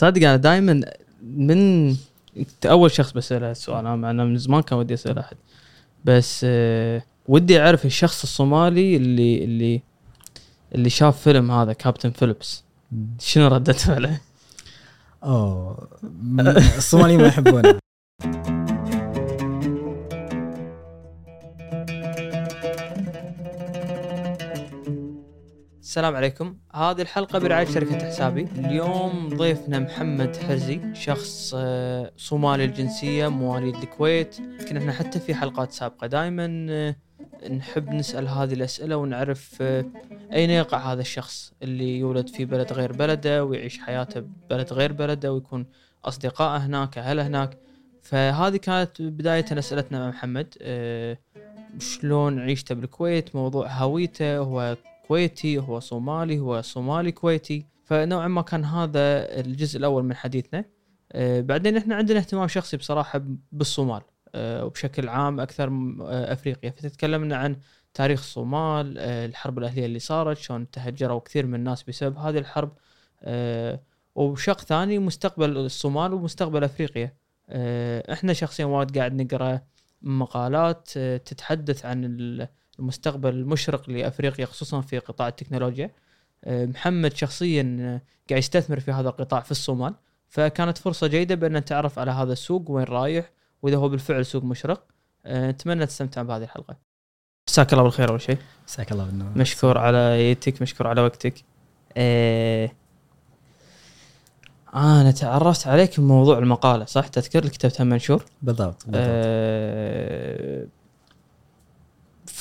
تصدق أنا دائما من انت أول شخص بسأله السؤال أنا من زمان كان ودي أسأل أحد. بس آه ودي أعرف الشخص الصومالي اللي اللي اللي شاف فيلم هذا كابتن فيليبس. شنو ردة فعله؟ أوه الصوماليين ما يحبونه. السلام عليكم. هذه الحلقة برعاية شركة حسابي. اليوم ضيفنا محمد حرزي شخص آه، صومالي الجنسية مواليد الكويت. يمكن إحنا حتى في حلقات سابقة. دائما آه، نحب نسأل هذه الأسئلة ونعرف آه، أين يقع هذا الشخص اللي يولد في بلد غير بلده ويعيش حياته ببلد غير بلده ويكون أصدقائه هناك أهله هناك. فهذه كانت بداية أسئلتنا مع محمد. شلون عيشته بالكويت؟ موضوع هويته هو كويتي هو صومالي هو صومالي كويتي. فنوعا ما كان هذا الجزء الأول من حديثنا. آه، بعدين إحنا عندنا اهتمام شخصي بصراحة بالصومال آه، وبشكل عام أكثر آه، أفريقيا. فتتكلمنا عن تاريخ الصومال الحرب الأهلية اللي صارت شلون تهجروا كثير من الناس بسبب هذه الحرب. وبشق ثاني مستقبل الصومال ومستقبل أفريقيا. إحنا شخصيا وايد قاعد نقرأ مقالات تتحدث عن المستقبل المشرق لأفريقيا خصوصا في قطاع التكنولوجيا. آه، محمد شخصيا آه، قاعد يستثمر في هذا القطاع في الصومال. فكانت فرصة جيدة بأن نتعرف على هذا السوق وين رايح وإذا هو بالفعل سوق مشرق. آه، اتمنى تستمتع بهذه الحلقة. مساك الله بالخير أول شيء. مساك الله بالنور. مشكور على يتك مشكور على وقتك. آه أنا تعرفت عليك بموضوع المقالة صح؟ تذكر اللي كتبتها منشور؟ بالضبط, بالضبط. آه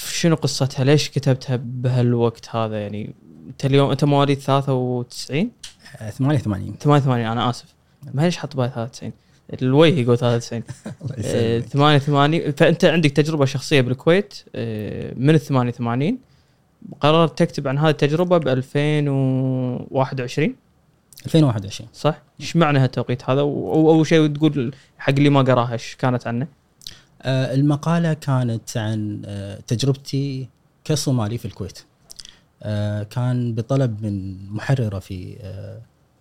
شنو قصتها؟ ليش كتبتها بهالوقت هذا؟ يعني انت اليوم انت مواليد 93 آه، 88 88 أنا آسف. ما ليش حط بالي 93 الوجه يقول 93 الله آه، يسلمك 88 فأنت عندك تجربة شخصية بالكويت آه، من ال 88 قررت تكتب عن هذه التجربة ب 2021 2021 صح؟ إيش معنى هالتوقيت هذا؟ واول شيء تقول حق اللي ما قراها إيش كانت عنه؟ آه، المقالة كانت عن آه، تجربتي كصومالي في الكويت. آه، كان بطلب من محررة في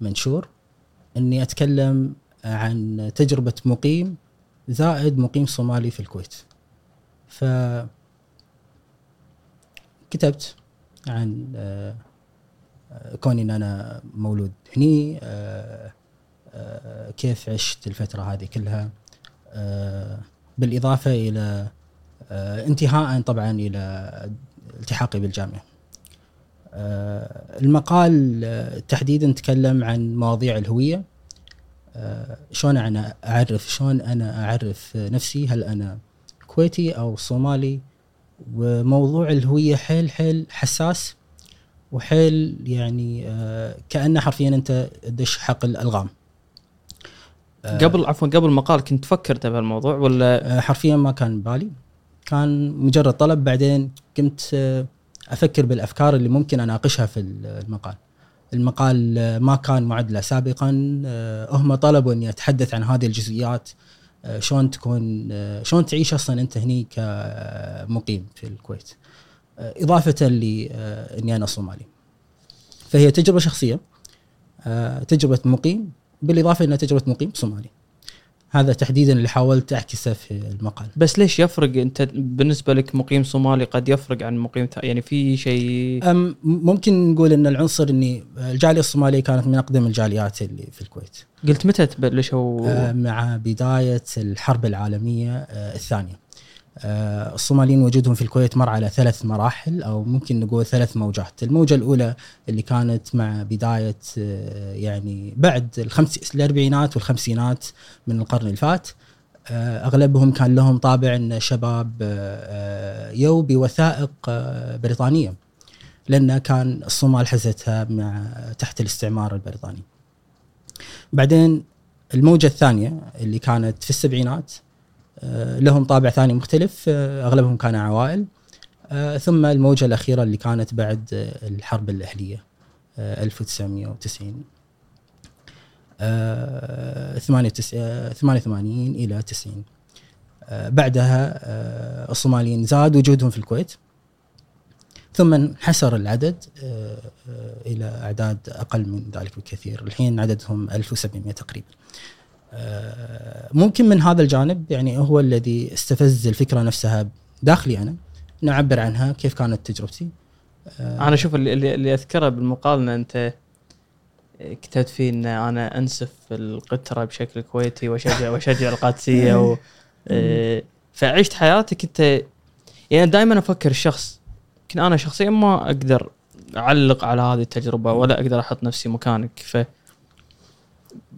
منشور أني أتكلم عن تجربة مقيم زائد مقيم صومالي في الكويت. ف كتبت عن كوني إن أنا مولود هني كيف عشت الفترة هذه كلها. بالإضافة إلى آه، انتهاء طبعا إلى التحاقي بالجامعة. آه، المقال آه، تحديدا تكلم عن مواضيع الهوية. شلون أنا أعرف شلون أنا أعرف نفسي؟ هل أنا كويتي أو صومالي؟ وموضوع الهوية حيل حيل حساس وحيل يعني كأنه حرفيا أنت تدش حقل ألغام. قبل عفوا قبل المقال كنت فكرت بهالموضوع ولا؟ آه، حرفيا ما كان بالي كان مجرد طلب بعدين كنت آه، أفكر بالأفكار اللي ممكن أناقشها في المقال. المقال آه، ما كان معدله سابقا. آه، هم طلبوا إني أتحدث عن هذه الجزئيات. آه، شلون تكون آه، شلون تعيش أصلا أنت هني كمقيم في الكويت. آه، إضافة لاني أنا صومالي. فهي تجربة شخصية آه، تجربة مقيم. بالإضافة إلى تجربة مقيم صومالي. هذا تحديدا اللي حاولت أعكسه في المقال. بس ليش يفرق؟ أنت بالنسبة لك مقيم صومالي قد يفرق عن مقيم يعني في شيء؟ أم ممكن نقول إن العنصر إني الجالية الصومالية كانت من أقدم الجاليات اللي في الكويت. قلت متى تبلشوا؟ آه، مع بداية الحرب العالمية آه، الثانية. الصوماليين وجودهم في الكويت مر على ثلاث مراحل أو ممكن نقول ثلاث موجات، الموجة الأولى اللي كانت مع بداية آه، يعني بعد الخمس الأربعينات والخمسينات من القرن اللي فات آه، أغلبهم كان لهم طابع إن شباب آه، آه، يو بوثائق آه، بريطانية لأن كان الصومال حزتها مع تحت الاستعمار البريطاني. بعدين الموجة الثانية اللي كانت في السبعينات آه، لهم طابع ثاني مختلف آه، أغلبهم كانوا عوائل. آه، ثم الموجة الأخيرة اللي كانت بعد آه، الحرب الأهلية آه، 1990 آه، 88 88 إلى 90 آه، بعدها آه، الصوماليين زاد وجودهم في الكويت. ثم انحسر العدد آه، آه، إلى أعداد أقل من ذلك بكثير. الحين عددهم 1700 تقريبا. آه، ممكن من هذا الجانب يعني هو الذي استفز الفكرة نفسها داخلي أنا. نعبر عنها كيف كانت تجربتي. أنا أشوف اللي, اللي, أذكره بالمقال إن أنت كتبت فيه إن أنا أنسف القطرة بشكل كويتي واشجع وأشجع القادسية و فعشت حياتك انت يعني دائما أفكر الشخص. يمكن أنا شخصيا ما أقدر أعلق على هذه التجربة ولا أقدر أحط نفسي مكانك. ف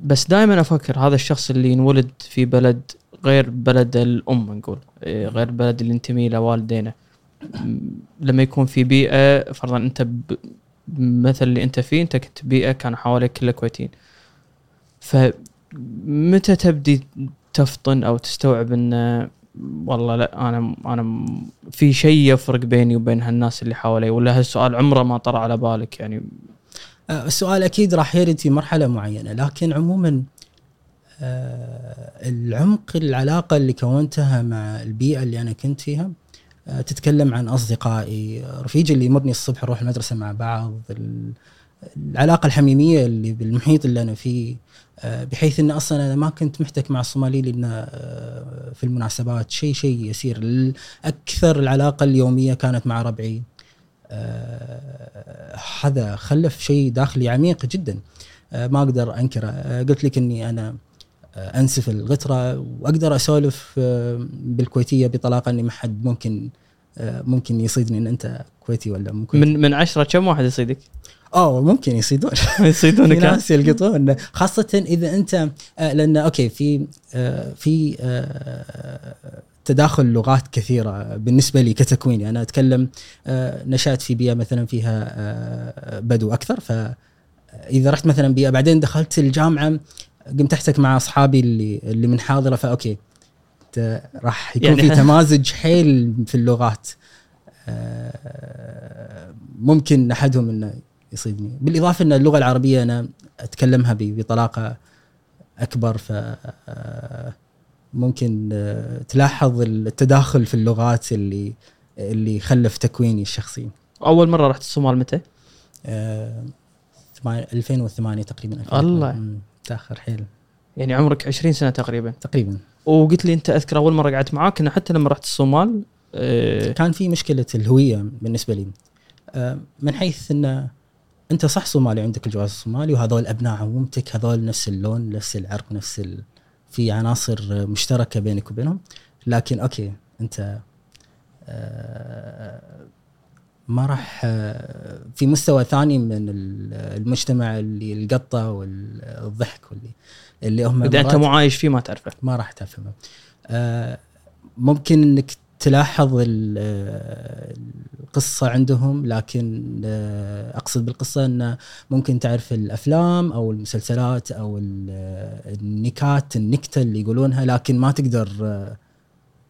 بس دائما أفكر هذا الشخص اللي انولد في بلد غير بلد الأم نقول. إيه، غير بلد اللي ينتمي لوالدينه لما يكون في بيئة فرضا أنت مثل اللي أنت فيه أنت كنت بيئة كان حواليك كله كويتيين فمتى تبدي تفطن أو تستوعب إن والله لا أنا أنا في شيء يفرق بيني وبين هالناس اللي حوالي ولا هالسؤال عمره ما طرى على بالك يعني السؤال أكيد راح يرد في مرحلة معينة لكن عموما آه، العمق العلاقة اللي كونتها مع البيئة اللي أنا كنت فيها آه، تتكلم عن أصدقائي. رفيجي اللي يمرني الصبح نروح المدرسة مع بعض العلاقة الحميمية اللي بالمحيط اللي أنا فيه آه، بحيث إن أصلا أنا ما كنت محتك مع الصوماليين لأن آه، في المناسبات شيء شيء يسير. أكثر العلاقة اليومية كانت مع ربعي. آه، هذا خلف شيء داخلي عميق جدا. ما أقدر أنكره. قلت لك إني أنا أنسف الغترة وأقدر أسولف بالكويتية بطلاقة إني ما حد ممكن ممكن يصيدني إن أنت كويتي ولا مو كويتي. من من عشرة كم واحد يصيدك؟ آه ممكن يصيدون. يصيدونك في ناس يلقطون. خاصة إذا أنت آه، لأن okay في آه، في آه، تداخل لغات كثيرة بالنسبة لي كتكويني. أنا أتكلم نشأت في بيئة مثلا فيها بدو أكثر. فإذا رحت مثلا بيئة بعدين دخلت الجامعة قمت أحتك مع أصحابي اللي اللي من حاضرة ف okay راح يكون يعني في تمازج حيل في اللغات. ممكن أحدهم إنه يصيدني. بالإضافة إن اللغة العربية أنا أتكلمها بطلاقة أكبر ف ممكن تلاحظ التداخل في اللغات اللي اللي خلف تكويني الشخصي. أول مرة رحت الصومال متى؟ آه 2008 تقريبا الله. تاخر حيل. يعني عمرك 20 سنة تقريبا. تقريبا. وقلت لي أنت أذكر أول مرة قعدت معاك إنه حتى لما رحت الصومال آه كان في مشكلة الهوية بالنسبة لي. آه من حيث انه أنت صح صومالي عندك الجواز الصومالي وهذول ابناء عمومتك هذول نفس اللون نفس العرق نفس ال... في عناصر مشتركة بينك وبينهم. لكن أوكي أنت آه، ما راح آه، في مستوى ثاني من المجتمع اللي القطة والضحك واللي اللي هم إذا أنت مو عايش فيه ما تعرفه. ما راح تفهمه. آه، ممكن إنك تلاحظ القصة عندهم لكن آه، أقصد بالقصة أنه ممكن تعرف الأفلام أو المسلسلات أو النكات النكتة اللي يقولونها لكن ما تقدر آه،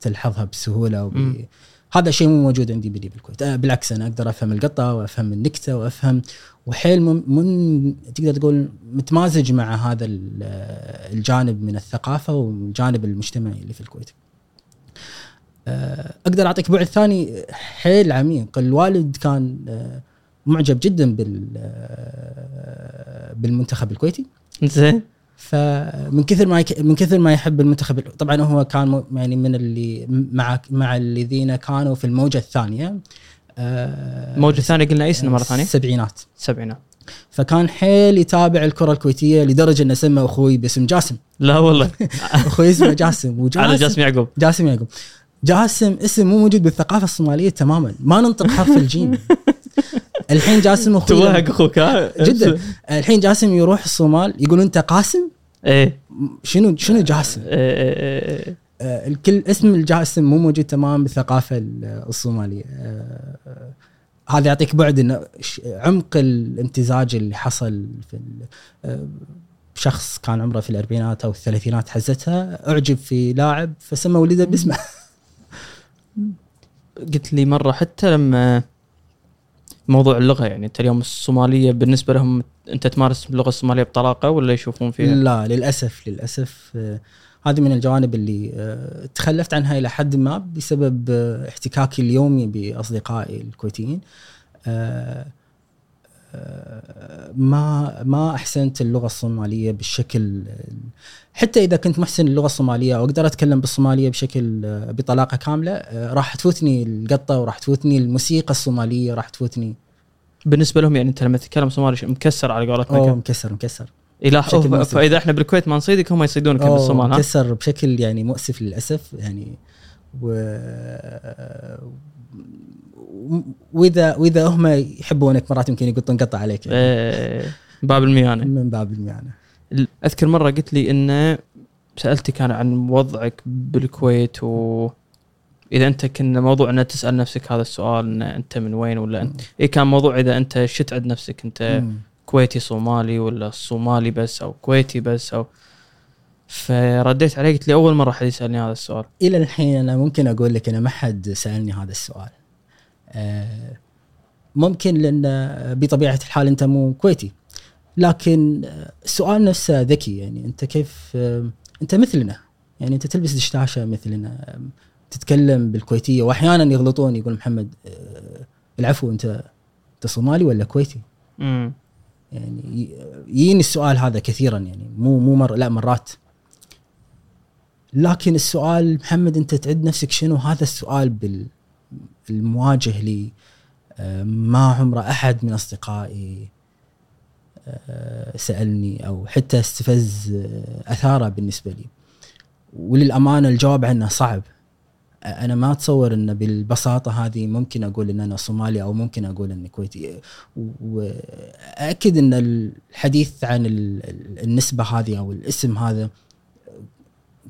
تلحظها بسهولة وب... هذا شيء مو موجود عندي بدي بالكويت آه، بالعكس أنا أقدر أفهم القطة وأفهم النكتة وأفهم وحيل من تقدر تقول متمازج مع هذا الجانب من الثقافة والجانب المجتمعي اللي في الكويت. آه، أقدر أعطيك بعد ثاني حيل عميق. الوالد كان آه، معجب جدا بال آه، بالمنتخب الكويتي. زين. فمن كثر ما. من كثر ما يحب المنتخب طبعا هو كان يعني من اللي مع مع الذين كانوا في الموجة الثانية. الموجه الثانية قلنا أي سنة مرة ثانية؟ السبعينات السبعينات فكان حيل يتابع الكرة الكويتية لدرجة إنه سمى أخوي باسم جاسم. لا والله. أخوي اسمه جاسم وجاسم على جاسم يعقوب. جاسم يعقوب. جاسم اسم مو موجود بالثقافة الصومالية تماما. ما ننطق حرف الجيم. الحين جاسم أخوي توهق أخوك جدا. الحين جاسم يروح الصومال يقول أنت قاسم؟ إيه. شنو شنو جاسم؟ إيه إيه إيه. إيه. آه الكل اسم الجاسم مو موجود تماما بالثقافة الصومالية. آه هذا يعطيك بعد انه عمق الامتزاج اللي حصل في آه شخص كان عمره في الأربعينات أو الثلاثينات حزتها أعجب في لاعب فسمى ولده باسمه. قلت لي مرة حتى لما موضوع اللغة يعني أنت اليوم الصومالية بالنسبة لهم أنت تمارس اللغة الصومالية بطلاقة ولا يشوفون فيها؟ لا للأسف للأسف آه، هذه من الجوانب اللي آه، تخلفت عنها إلى حد ما بسبب آه، احتكاكي اليومي بأصدقائي الكويتيين ما ما أحسنت اللغة الصومالية بالشكل حتى إذا كنت محسن اللغة الصومالية وأقدر أتكلم بالصومالية بشكل بطلاقة كاملة راح تفوتني القطة وراح تفوتني الموسيقى الصومالية راح تفوتني. بالنسبة لهم يعني أنت لما تتكلم صومالي مكسر على أوه قولتهم مكسر مكسر. يلاحظوا. فإذا إحنا بالكويت ما نصيدك هم يصيدونك بالصومال مكسر بشكل يعني مؤسف للأسف يعني و واذا وإذا هم يحبونك مرات يمكن يقطون قطه عليك يعني. إيه، باب الميانة. من باب المعنى أذكر مرة قلت لي إنه سألتك أنا عن وضعك بالكويت و إذا أنت كنا موضوع ان تسأل نفسك هذا السؤال ان أنت من وين ولا أنت؟ اي كان موضوع إذا أنت شت عند نفسك أنت مم. كويتي صومالي ولا صومالي بس أو كويتي بس أو فرديت عليه قلت لي أول مرة حد يسألني هذا السؤال. إلى الحين أنا ممكن أقول لك أنا ما حد سألني هذا السؤال. ممكن لأن بطبيعة الحال أنت مو كويتي. لكن آه، السؤال نفسه ذكي يعني أنت كيف آه، أنت مثلنا. يعني أنت تلبس دشداشة مثلنا تتكلم بالكويتية وأحيانا يغلطون يقول محمد آه، العفو أنت أنت صومالي ولا كويتي؟ امم يعني يجيني السؤال هذا كثيرا يعني مو مو مر لا مرات. لكن السؤال محمد أنت تعد نفسك شنو؟ هذا السؤال بال المواجه لي آه، ما عمره أحد من أصدقائي آه، سألني أو حتى استفز آه، أثاره بالنسبة لي. وللأمانة الجواب عنه صعب. أنا ما أتصور إنه بالبساطة هذه ممكن أقول إن أنا صومالي أو ممكن أقول إني كويتي. وأكد إن الحديث عن ال- ال- النسبة هذه أو الاسم هذا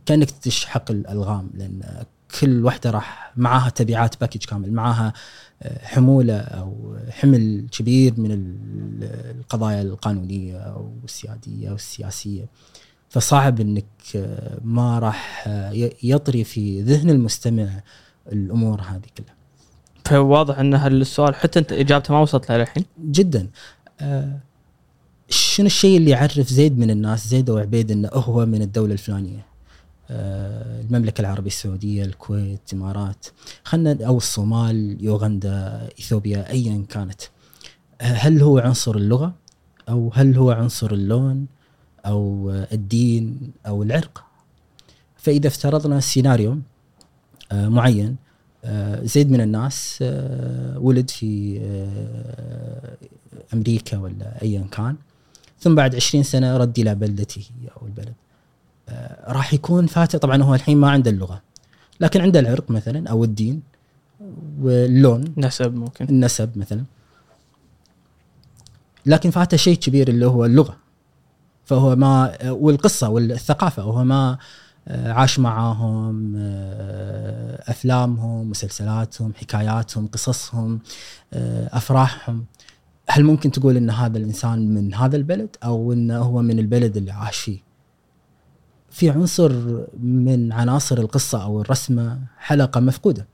كأنك تشحق الألغام لأن كل واحدة راح معاها تبعات باكج كامل معاها آه، حمولة أو حمل كبير من ال- القضايا القانونية أو السيادية أو السياسية. فصعب إنك آه، ما راح آه، يطري في ذهن المستمع الأمور هذه كلها. فواضح إن هالسؤال حتى أنت إجابته ما وصلت له للحين؟ جدا. شنو الشيء اللي يعرف زيد من الناس زيد أو عبيد إنه هو من الدولة الفلانية؟ آه، المملكة العربية السعودية الكويت الإمارات خلنا أو الصومال يوغندا إثيوبيا ايا كانت. هل هو عنصر اللغة أو هل هو عنصر اللون أو آه، الدين أو العرق؟ فإذا افترضنا سيناريو آه، معين آه، زيد من الناس ولد في أمريكا ولا ايا كان ثم بعد 20 سنة رد إلى بلدته أو البلد. راح يكون فاته طبعا هو الحين ما عنده اللغة لكن عنده العرق مثلا أو الدين واللون. نسب ممكن. النسب مثلا. لكن فاته شيء كبير اللي هو اللغة فهو ما والقصة والثقافة وهو ما آه، عاش معاهم آه، أفلامهم مسلسلاتهم حكاياتهم قصصهم آه، أفراحهم. هل ممكن تقول إن هذا الإنسان من هذا البلد أو إنه هو من البلد اللي عاش فيه؟ في عنصر من عناصر القصة أو الرسمة حلقة مفقودة.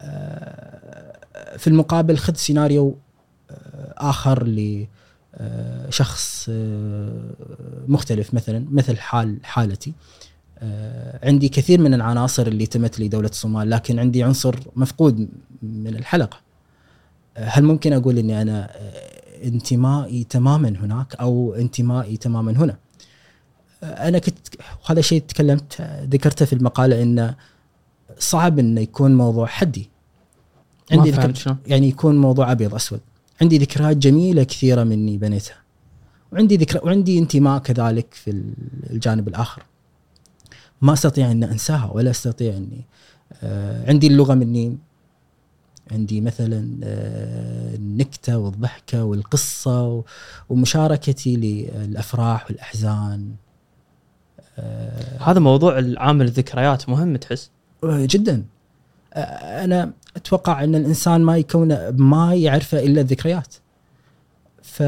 آه، في المقابل خذ سيناريو آه، آخر لشخص مختلف مثلا مثل حال حالتي. آه، عندي كثير من العناصر اللي تمت لي دولة الصومال لكن عندي عنصر مفقود من الحلقة. آه، هل ممكن أقول أني أنا آه، انتمائي تماما هناك أو انتمائي تماما هنا؟ أنا كنت وهذا شيء تكلمت ذكرته في المقالة أنه صعب أنه يكون موضوع حدي. عندي ذكر يعني يكون موضوع أبيض أسود. عندي ذكريات جميلة كثيرة مني بنيتها. وعندي ذكرى وعندي انتماء كذلك في الجانب الآخر. ما أستطيع إن أنساها ولا أستطيع إني آه عندي اللغة مني. عندي مثلا آه النكتة والضحكة والقصة ومشاركتي للأفراح والأحزان. هذا موضوع العامل الذكريات مهم تحس؟ جدا. آه، أنا أتوقع أن الإنسان ما يكون ما يعرفه إلا الذكريات. ف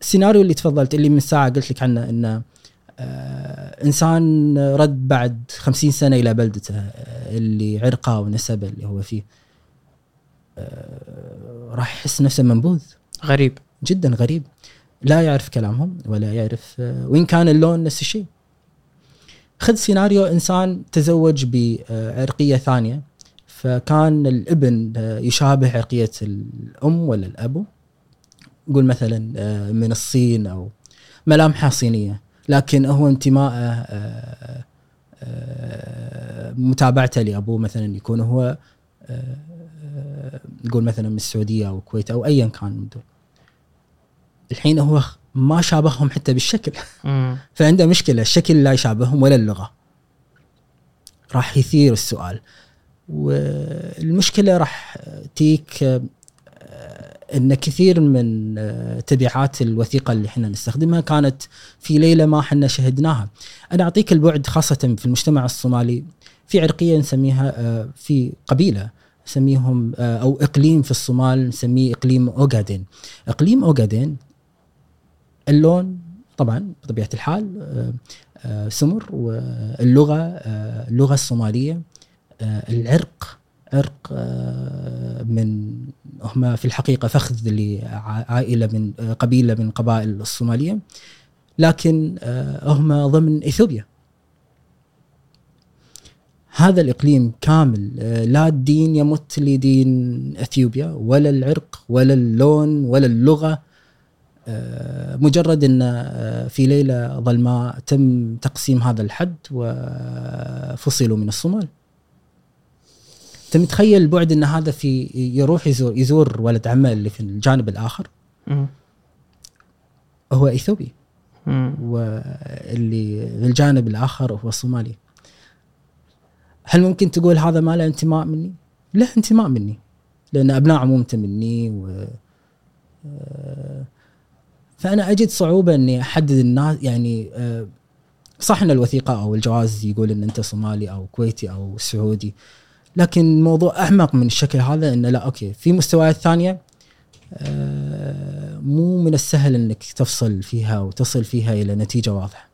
السيناريو اللي تفضلت اللي من ساعة قلت لك عنه إنه إنسان رد بعد خمسين سنة إلى بلدته اللي عرقه ونسبه اللي هو فيه. راح يحس نفسه منبوذ. غريب. جدا غريب. لا يعرف كلامهم ولا يعرف آه، وإن كان اللون نفس الشيء. خذ سيناريو إنسان تزوج بعرقية ثانية فكان الابن آه، يشابه عرقية الأم ولا الابو نقول مثلا آه، من الصين أو ملامحة صينية لكن هو انتمائه متابعته لأبوه مثلا يكون هو نقول مثلا من السعودية أو الكويت أو ايا كان من دول. الحين هو ما شابههم حتى بالشكل. فعنده مشكلة الشكل لا يشابههم ولا اللغة راح يثير السؤال والمشكلة راح تيك آه، إن كثير من آه، تبعات الوثيقة اللي إحنا نستخدمها كانت في ليلة ما إحنا شهدناها. أنا أعطيك البعد خاصة في المجتمع الصومالي في عرقية نسميها آه، في قبيلة نسميهم أو إقليم في الصومال نسميه إقليم أوغادين. إقليم أوغادين اللون طبعا بطبيعة الحال آه، آه، سمر واللغة آه، اللغة الصومالية العرق عرق من هم في الحقيقة فخذ لعائلة من قبيلة من قبائل الصومالية لكن هم ضمن إثيوبيا. هذا الإقليم كامل لا الدين يمت لدين إثيوبيا ولا العرق ولا اللون ولا اللغة مجرد إن آه، في ليلة ظلماء تم تقسيم هذا الحد وفصلوا من الصومال. انت متخيل البعد إن هذا في يروح يزور يزور ولد عمه اللي في الجانب الآخر مم. هو إثيوبي. واللي في الجانب الآخر هو صومالي. هل ممكن تقول هذا ما له انتماء مني؟ له انتماء مني لأن أبناء عمومته مني و آه، فأنا أجد صعوبة إني أحدد الناس يعني آه، صح إن الوثيقة أو الجواز يقول إن أنت صومالي أو كويتي أو سعودي لكن الموضوع أعمق من الشكل هذا إنه لا أوكي في مستويات ثانية آه، مو من السهل إنك تفصل فيها وتصل فيها إلى نتيجة واضحة.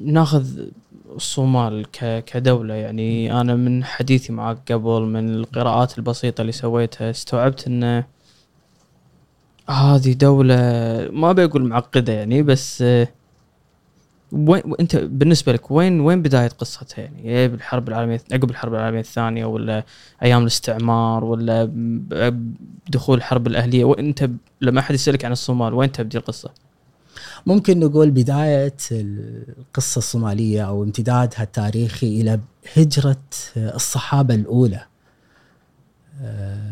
ناخذ الصومال ك- كدولة يعني أنا من حديثي معك قبل من القراءات البسيطة اللي سويتها استوعبت أن هذه دولة ما بقول معقدة يعني بس آه، وين انت بالنسبة لك وين وين بداية قصتها يعني؟ بالحرب العالمية عقب الحرب العالمية الثانية ولا أيام الاستعمار ولا بدخول الحرب الأهلية وأنت ب- لما أحد يسألك عن الصومال وين تبدي القصة؟ ممكن نقول بداية القصة الصومالية أو امتدادها التاريخي إلى هجرة الصحابة الأولى آه،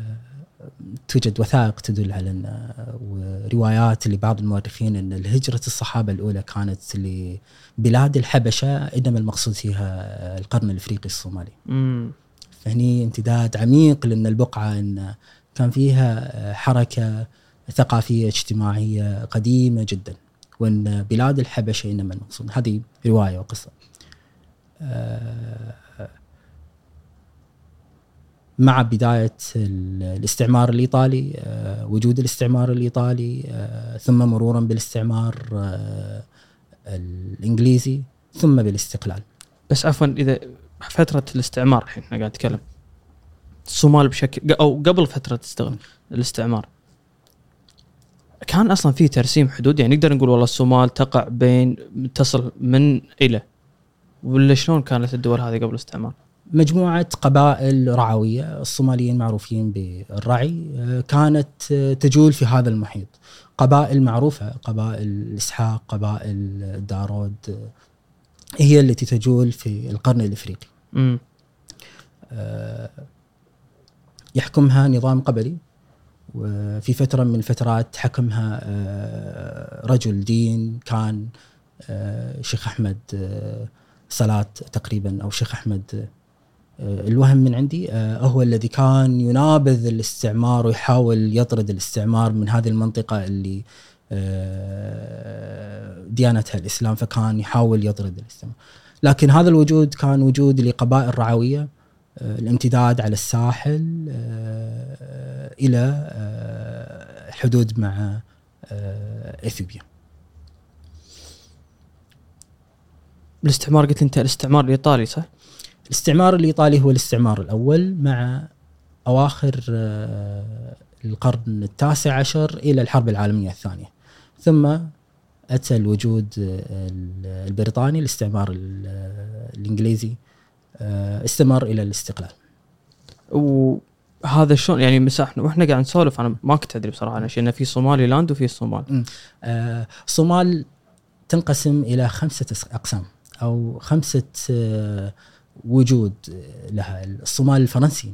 توجد وثائق تدل على أن وروايات لبعض المؤرخين أن الهجرة الصحابة الأولى كانت لبلاد الحبشة إنما المقصود فيها القرن الإفريقي الصومالي. امم فهني امتداد عميق لأن البقعة أن كان فيها حركة ثقافية اجتماعية قديمة جدا وأن بلاد الحبشة إنما المقصود. هذه رواية وقصة. آه، مع بداية ال- الاستعمار الإيطالي آه، وجود الاستعمار الإيطالي آه، ثم مرورا بالاستعمار آه، الإنجليزي ثم بالاستقلال. بس عفوا إذا فترة الاستعمار الحين إحنا قاعد نتكلم الصومال بشكل أو قبل فترة الاستعمار كان أصلا في ترسيم حدود يعني نقدر نقول والله الصومال تقع بين تصل من إلى ولا شلون كانت الدول هذه قبل الاستعمار؟ مجموعة قبائل رعوية الصوماليين معروفين بالرعي آه، كانت آه، تجول في هذا المحيط. قبائل معروفة قبائل الإسحاق قبائل الدارود آه، هي التي تجول في القرن الإفريقي. يحكمها نظام قبلي وفي فترة من الفترات حكمها رجل دين كان شيخ أحمد صلاة تقريبا أو شيخ أحمد الوهم من عندي آه، هو الذي كان ينابذ الاستعمار ويحاول يطرد الاستعمار من هذه المنطقة اللي آه، ديانتها الإسلام فكان يحاول يطرد الاستعمار لكن هذا الوجود كان وجود لقبائل رعوية آه، الامتداد على الساحل آه، آه، حدود مع آه، إثيوبيا الاستعمار قلت أنت الاستعمار الإيطالي صح؟ الاستعمار الإيطالي هو الاستعمار الأول مع أواخر آه، القرن التاسع عشر إلى الحرب العالمية الثانية. ثم أتى الوجود آه، البريطاني الاستعمار آه، استمر إلى الاستقلال. وهذا شلون؟ يعني مساحنا وإحنا قاعد نسولف أنا ما كنت أدري بصراحة أنا شيء انه في صومالي لاند وفي الصومال آه، الصومال تنقسم إلى خمسة أقسام أو خمسة آه، وجود لها الصومال الفرنسي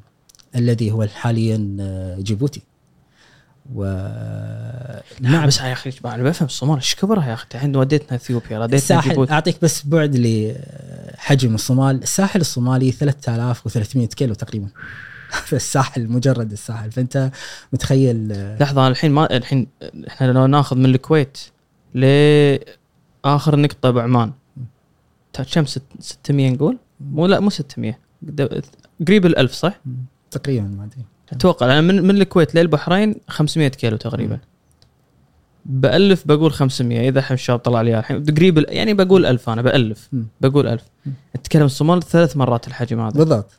الذي هو حاليا آه، جيبوتي. و نعم. بس يا أخي أنا بفهم الصومال إيش كبرها يا أخي؟ الحين وديتنا إثيوبيا رديتنا الساحل جيبوتي. أعطيك بس بعد لحجم الصومال. الساحل الصومالي 3300 كيلو تقريبا. الساحل مجرد الساحل. فأنت متخيل آه، لحظة الحين ما الحين إحنا لو ناخذ من الكويت لآخر نقطة بعمان كم ست- 600 نقول؟ مو لا مو 600 قد- قريب ال 1000 صح؟ تقريبا ما أدري. أتوقع أنا من من الكويت للبحرين 500 كيلو تقريبا. بألف بقول 500 إذا الحين الشباب طلع لي الحين قريب يعني بقول 1000 أنا بألف. بقول 1000 مم. أتكلم الصومال ثلاث مرات الحجم هذا. بالضبط.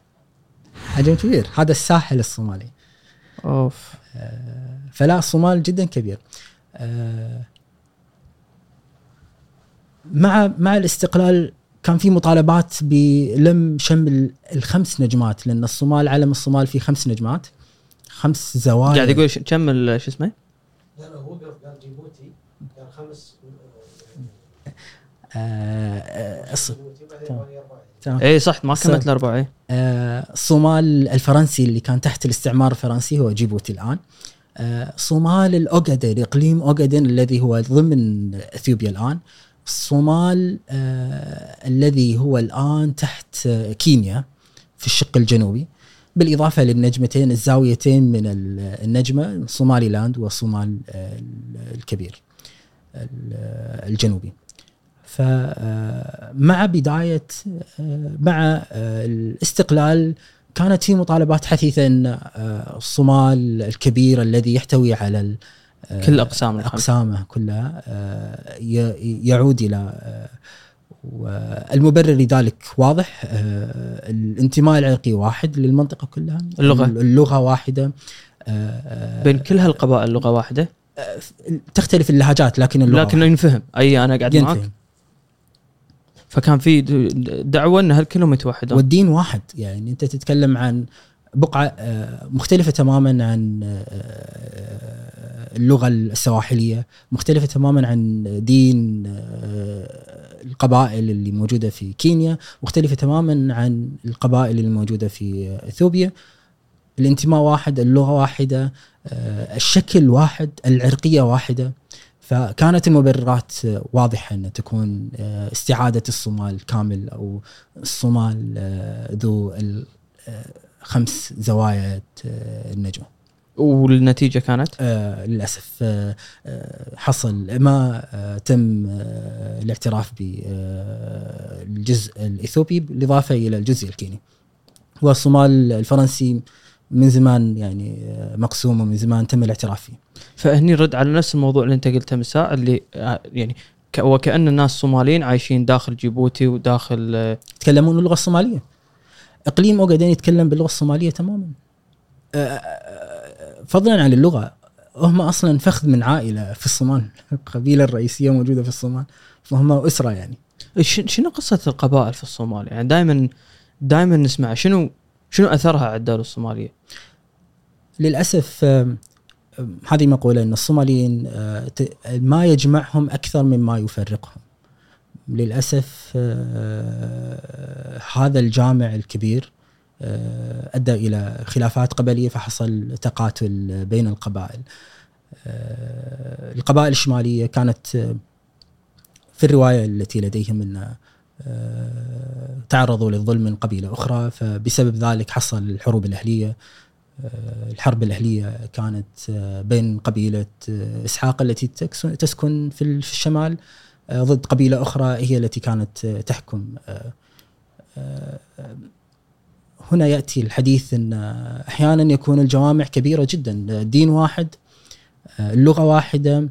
حجم كبير. هذا الساحل الصومالي. أوف. فلا الصومال جدا كبير. آه، مع مع الاستقلال كان في مطالبات بلم شمل الخمس نجمات لأن الصومال علم الصومال فيه خمس نجمات خمس زوايا قاعد يقول كم شو اسمه؟ لا لا هو قال جيبوتي قال خمس آه، آه،. اي صح ما. كملت الأربعة إيه. آه، الصومال الفرنسي اللي كان تحت الاستعمار الفرنسي هو جيبوتي الآن صومال الاوغادن إقليم اوغادن الذي هو ضمن إثيوبيا الآن الصومال آه، الذي هو الآن تحت آه، كينيا في الشق الجنوبي بالإضافة للنجمتين الزاويتين من ال- النجمة صومالي لاند وصومال آه، الكبير ال- الجنوبي. فمع بداية مع الاستقلال كانت في مطالبات حثيثة إن الصومال الكبير الذي يحتوي على كل اقسام أقسامه كلها آه، يعود إلى آه، والمبرر لذلك واضح آه، الانتماء العرقي واحد للمنطقة كلها. اللغة. اللغة واحدة بين كل هالقبائل لغه واحدة؟ تختلف اللهجات لكن اللغة. لكن ينفهم. أي أنا قاعد معك. ينفهم فكان في دعوة إن هالكلهم يتوحدون والدين واحد يعني أنت تتكلم عن بقعة آه، مختلفة تماما عن آه، اللغة السواحلية مختلفة تماما عن دين آه، القبائل اللي موجودة في كينيا مختلفة تماما عن القبائل اللي موجودة في إثيوبيا. الانتماء واحد اللغة واحدة آه، الشكل واحد العرقية واحدة. فكانت المبررات واضحة ان تكون آه، استعادة الصومال كامل أو الصومال آه، ذو آه، خمس زوايا آه، النجمه والنتيجة كانت؟ آه، للأسف آه، آه، حصل ما آه، تم آه، الاعتراف بالجزء الإثيوبي بالإضافة إلى الجزء الكيني. والصومال الفرنسي من زمان يعني آه، مقسوم ومن زمان تم الاعتراف فيه. فهني رد على نفس الموضوع اللي أنت قلته مساء اللي آه، يعني وكأن الناس الصوماليين عايشين داخل جيبوتي وداخل آه، يتكلمون اللغة الصومالية. إقليم أوغادين يتكلم باللغة الصومالية تماما. آه، آه، فضلا عن اللغة هم أصلا فخذ من عائلة في الصومال القبيله الرئيسية موجودة في الصومال فهم أسرة يعني. شنو قصة القبائل في الصومال؟ يعني دائما دائما نسمع شنو شنو أثرها على الدولة الصومالية؟ للأسف هذه مقولة إن الصوماليين ما يجمعهم أكثر مما يفرقهم. للأسف آه، هذا الجامع الكبير آه، أدى إلى خلافات قبلية فحصل تقاتل بين القبائل. آه، القبائل الشمالية كانت في الرواية التي لديهم أن تعرضوا للظلم من قبيلة أخرى فبسبب ذلك حصل الحروب الأهلية. الحرب الأهلية كانت بين قبيلة آه، إسحاق التي تسكن في ال- في الشمال ضد قبيلة أخرى هي التي كانت آه، تحكم. آه، آه، هنا يأتي الحديث أن آه، أحيانا يكون الجوامع كبيرة جدا. دين واحد آه، اللغة واحدة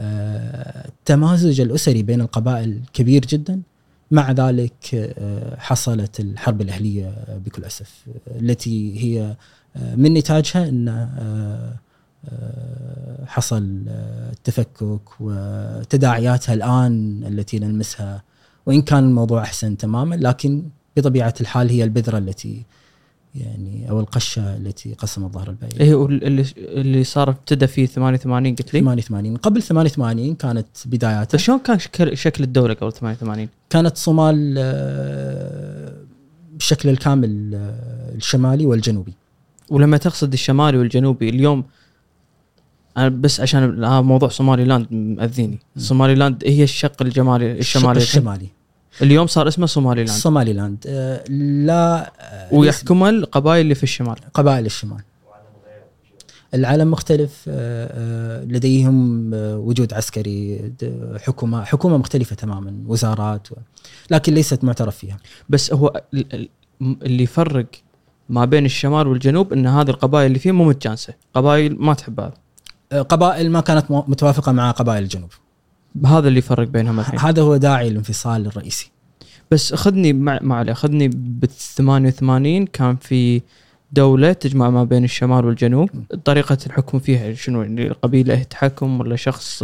آه، التمازج الأسري بين القبائل كبير جدا. مع ذلك آه، حصلت الحرب الأهلية بكل آه، التي هي من نتاجها إن آه، آه، حصل آه، التفكك وتداعياتها الآن التي نلمسها. وإن كان الموضوع أحسن تماما لكن بطبيعة الحال هي البذرة التي يعني أو القشة التي قسمت ظهر البعير إيه اللي اللي صار ابتدى فيه 88 قلت لي؟ 88 قبل 88 كانت بداياته. فشلون كان شكل شكل الدولة قبل 88 كانت صومال آه، بشكل الكامل آه، الشمالي والجنوبي. ولما تقصد الشمالي والجنوبي اليوم أنا بس عشان آه، موضوع صومالي لاند مأذيني. صومالي لاند هي الشق الشمالي الشمالي الشق الشمالي. اليوم صار اسمه صومالي لاند صومالي لاند آه، لا آه، ويحكمها القبائل اللي في الشمال. قبائل الشمال. العالم مختلف آه، لديهم وجود عسكري حكومة حكومة مختلفة تماما وزارات و... لكن ليست معترف فيها. بس هو ال- ال- اللي يفرق ما بين الشمال والجنوب إن هذه القبائل اللي فيه مو متجانسة. قبائل ما تحب هذا. قبائل ما كانت متوافقة مع قبائل الجنوب. هذا اللي يفرق بينهم الحين. هذا هو داعي الانفصال الرئيسي. بس خذني مع ما عليه خذني بال 88 كان في دولة تجمع ما بين الشمال والجنوب. طريقة الحكم فيها شنو؟ يعني قبيلة تحكم ولا شخص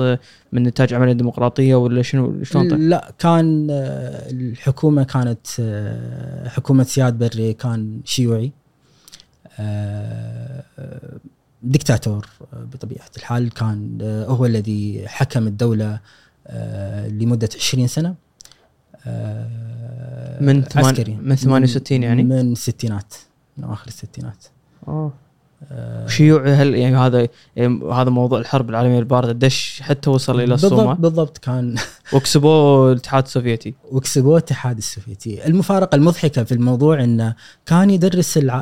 من نتاج عملية ديمقراطية ولا شنو شلون طيب؟ لا كان آه، الحكومة كانت آه، حكومة سياد بري كان شيوعي. آه، آه، دكتاتور آه، بطبيعة الحال كان آه، هو الذي حكم الدولة آه، لمدة 20 سنة آه، من ثمان- عسكري من 68 يعني؟ من الستينات من أواخر الستينات أوه. شيوعي هل يعني هذا يعني هذا موضوع الحرب العالمية الباردة دش حتى وصل بالضبط الصومال. بالضبط كان. وكسبوه الاتحاد السوفيتي. وكسبوه الاتحاد السوفيتي. المفارقة المضحكة في الموضوع انه كان يدرس الع...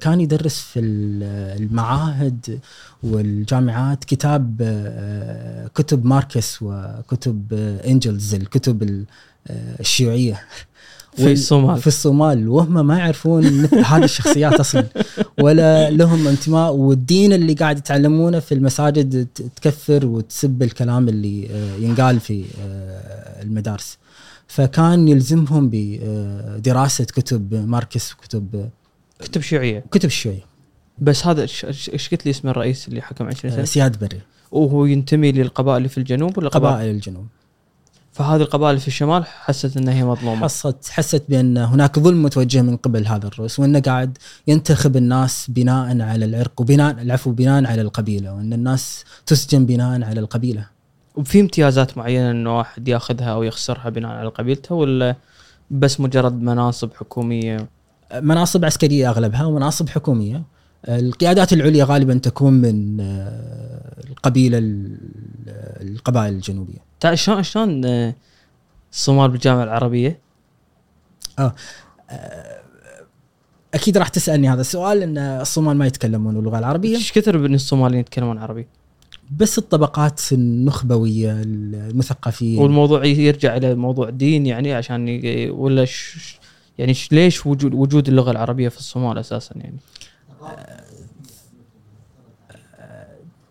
كان يدرس في ال- المعاهد والجامعات كتاب آه، كتب ماركس وكتب آه، إنجلز الكتب ال- آه، الشيوعية. في الصومال. في الصومال. وهم ما يعرفون مثل هذه الشخصيات أصلا. ولا لهم انتماء. والدين اللي قاعد يتعلمونه في المساجد ت- تكفر وتسب الكلام اللي آه، ينقال في آه، المدارس. فكان يلزمهم بدراسه كتب ماركس وكتب كتب شيوعية. كتب الشيوعيه بس هذا ايش- قلت لي اسم الرئيس اللي حكم 20 آه، سنة سياد بري. وهو ينتمي للقبائل اللي في الجنوب ولا قبائل؟ الجنوب. فهذه القبائل في الشمال حست انها هي مظلومة. حست حست بأن هناك ظلم متوجه من قبل هذا الروس وانه قاعد ينتخب الناس بناء على العرق وبناء العفو بناء على القبيلة وأن الناس تسجن بناء على القبيلة. وفي امتيازات معينة إنه واحد يأخذها أو يخسرها بناء على قبيلته ولا بس مجرد مناصب حكومية؟ مناصب عسكرية أغلبها ومناصب حكومية. القيادات العليا غالبا تكون من آه، القبيلة ال- القبائل الجنوبية. تعال شلون شلون آه، الصومال بالجامعة العربية؟ أكيد راح تسألني هذا السؤال إن الصومال ما يتكلمون اللغة العربية. إيش كثر من الصوماليين يتكلمون عربي؟ بس الطبقات النخبوية المثقفين والموضوع يرجع إلى موضوع دين يعني عشان ولا ش يعني ليش وجود وجود اللغة العربية في الصومال أساسا يعني؟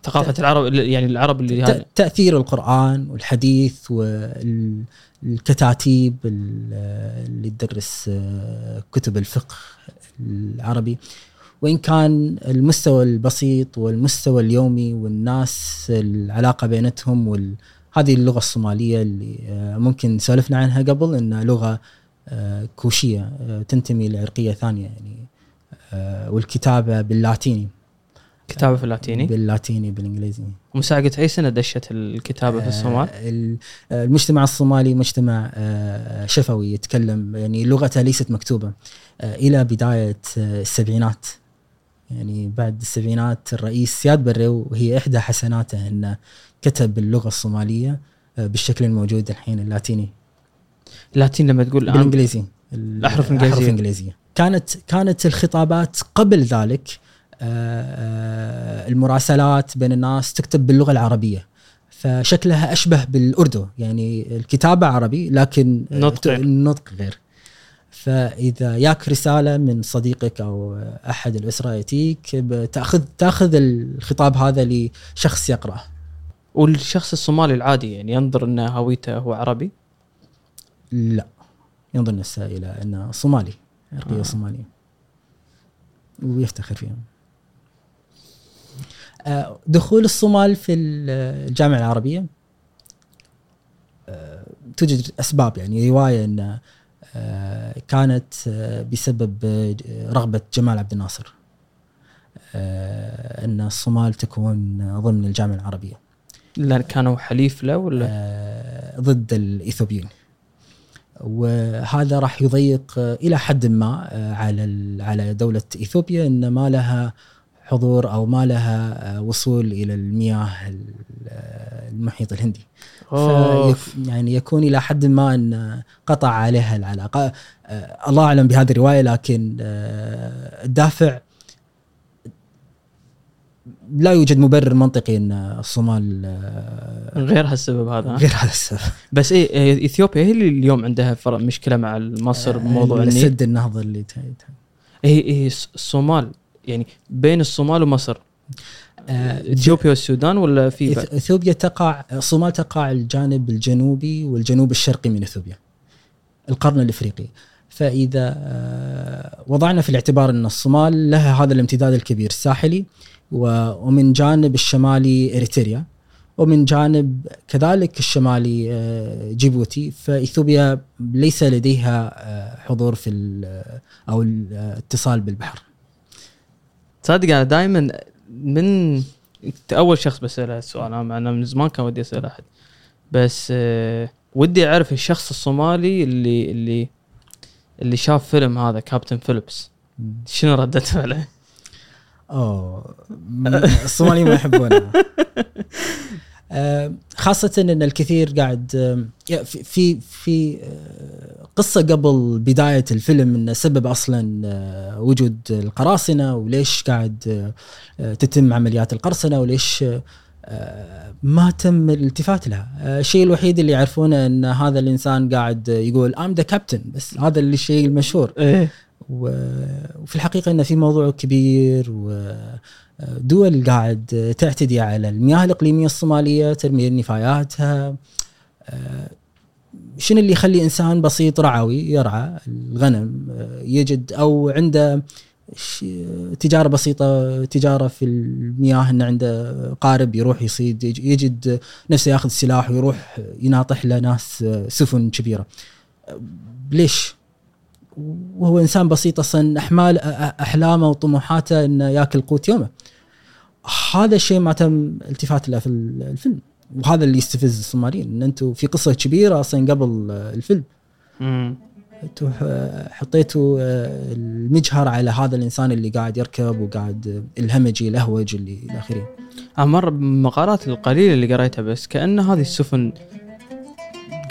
ثقافة العرب يعني العرب اللي هذا ت- تأثير القرآن والحديث والكتاتيب اللي تدرس آه، كتب الفقه العربي. وإن كان المستوى البسيط والمستوى اليومي والناس العلاقة بينتهم وال هذه اللغة الصومالية اللي آه، ممكن سولفنا عنها قبل انها لغة آه، كوشية آه، تنتمي لعرقية ثانية يعني والكتابة باللاتيني. كتابة في اللاتيني؟ باللاتيني بالإنجليزي. مساعدة أي سنة دشت الكتابة في الصومال؟ آه، ال- آه، المجتمع الصومالي مجتمع آه، شفوي يتكلم يعني لغته ليست مكتوبة. آه، إلى بداية السبعينات. يعني بعد السبعينات الرئيس سياد بري وهي إحدى حسناته إنه كتب اللغة الصومالية بالشكل الموجود الحين اللاتيني. اللاتين لما تقول الان بالإنجليزي. الأحرف الإنجليزية. الأحرف الإنجليزية. كانت كانت الخطابات قبل ذلك المراسلات بين الناس تكتب باللغة العربية فشكلها أشبه بالأردو يعني الكتابة عربي لكن آه، نطق غير. النطق غير فإذا ياك رسالة من صديقك أو أحد الاسره ياتيك تأخذ تاخذ الخطاب هذا لشخص يقرأه والشخص الصومالي العادي يعني ينظر ان هويته هو عربي لا ينظر نفسه إلى إنه صومالي عرقيه آه. آه. صومالية ويفتخر فيهم آه، دخول الصومال في الجامعة العربية آه، توجد أسباب يعني رواية إن آه، كانت آه، بسبب رغبة جمال عبد الناصر إن الصومال تكون ضمن الجامعة العربية. لأن كانوا حليف له ولا؟ ضد الايثيوبيين وهذا راح يضيق إلى حد ما على على دولة ايثيوبيا إن ما لها حضور أو ما لها آه، وصول إلى المياه ال- آه، المحيط الهندي. يعني يكون إلى حد ما أن قطع عليها العلاقة. آه، الله أعلم بهذه الرواية لكن الدافع لا يوجد مبرر منطقي أن الصومال غير هالسبب هذا؟ غير هذا السبب. بس إيه إيه، إثيوبيا هي اللي اليوم عندها فرق مشكلة مع مصر بموضوع النيل. سد النهضة اللي هي الص- الصومال يعني بين الصومال ومصر؟ آه، إثيوبيا والسودان ولا في إثيوبيا تقع الصومال تقع الجانب الجنوبي والجنوب الشرقي من إثيوبيا القرن الإفريقي. فإذا آه، وضعنا في الاعتبار إن الصومال لها هذا الامتداد الكبير الساحلي ومن جانب الشمالي إريتريا ومن جانب كذلك الشمالي آه، جيبوتي. فإثيوبيا ليس لديها حضور في أو الاتصال بالبحر. تصدق أنا دائما من أنت أول شخص بساله السؤال أنا أنا من زمان كان ودي أسأل أحد. بس آه ودي أعرف الشخص الصومالي اللي اللي اللي شاف فيلم هذا كابتن فيليبس شنو ردة فعله؟ أوه الصوماليين ما يحبونها آه، خاصة إن الكثير قاعد آه، في في قصة قبل بداية الفيلم ان سبب أصلا آه، وجود القراصنة وليش قاعد آه، تتم عمليات القرصنة وليش آه، ما تم الالتفات لها. الشيء الوحيد اللي يعرفونه إن هذا الإنسان قاعد يقول ام ذا كابتن بس هذا الشيء المشهور. و- وفي الحقيقة أن في موضوع كبير ودول قاعد تعتدي على المياه الإقليمية الصومالية ترمي نفاياتها شنو اللي يخلي إنسان بسيط رعوي يرعى الغنم آه، يجد أو عنده تجارة بسيطة تجارة في المياه أنه عنده قارب يروح يصيد يج- يجد نفسه ياخذ سلاح ويروح يناطح لناس آه، سفن كبيرة آه، ليش؟ وهو إنسان بسيط أصلا أحمال أحلامه وطموحاته إنه ياكل قوت يومه. هذا الشيء ما تم التفات له في ال- الفيلم وهذا اللي يستفز الصوماليين إن أنتم في قصة كبيرة أصلا قبل الفيلم أنتم حطيتوا آه، المجهر على هذا الإنسان اللي قاعد يركب وقاعد الهمجي الاهوج اللي إلى آخره. أنا مرة بالمقالات القليله اللي قريتها بس كان هذه السفن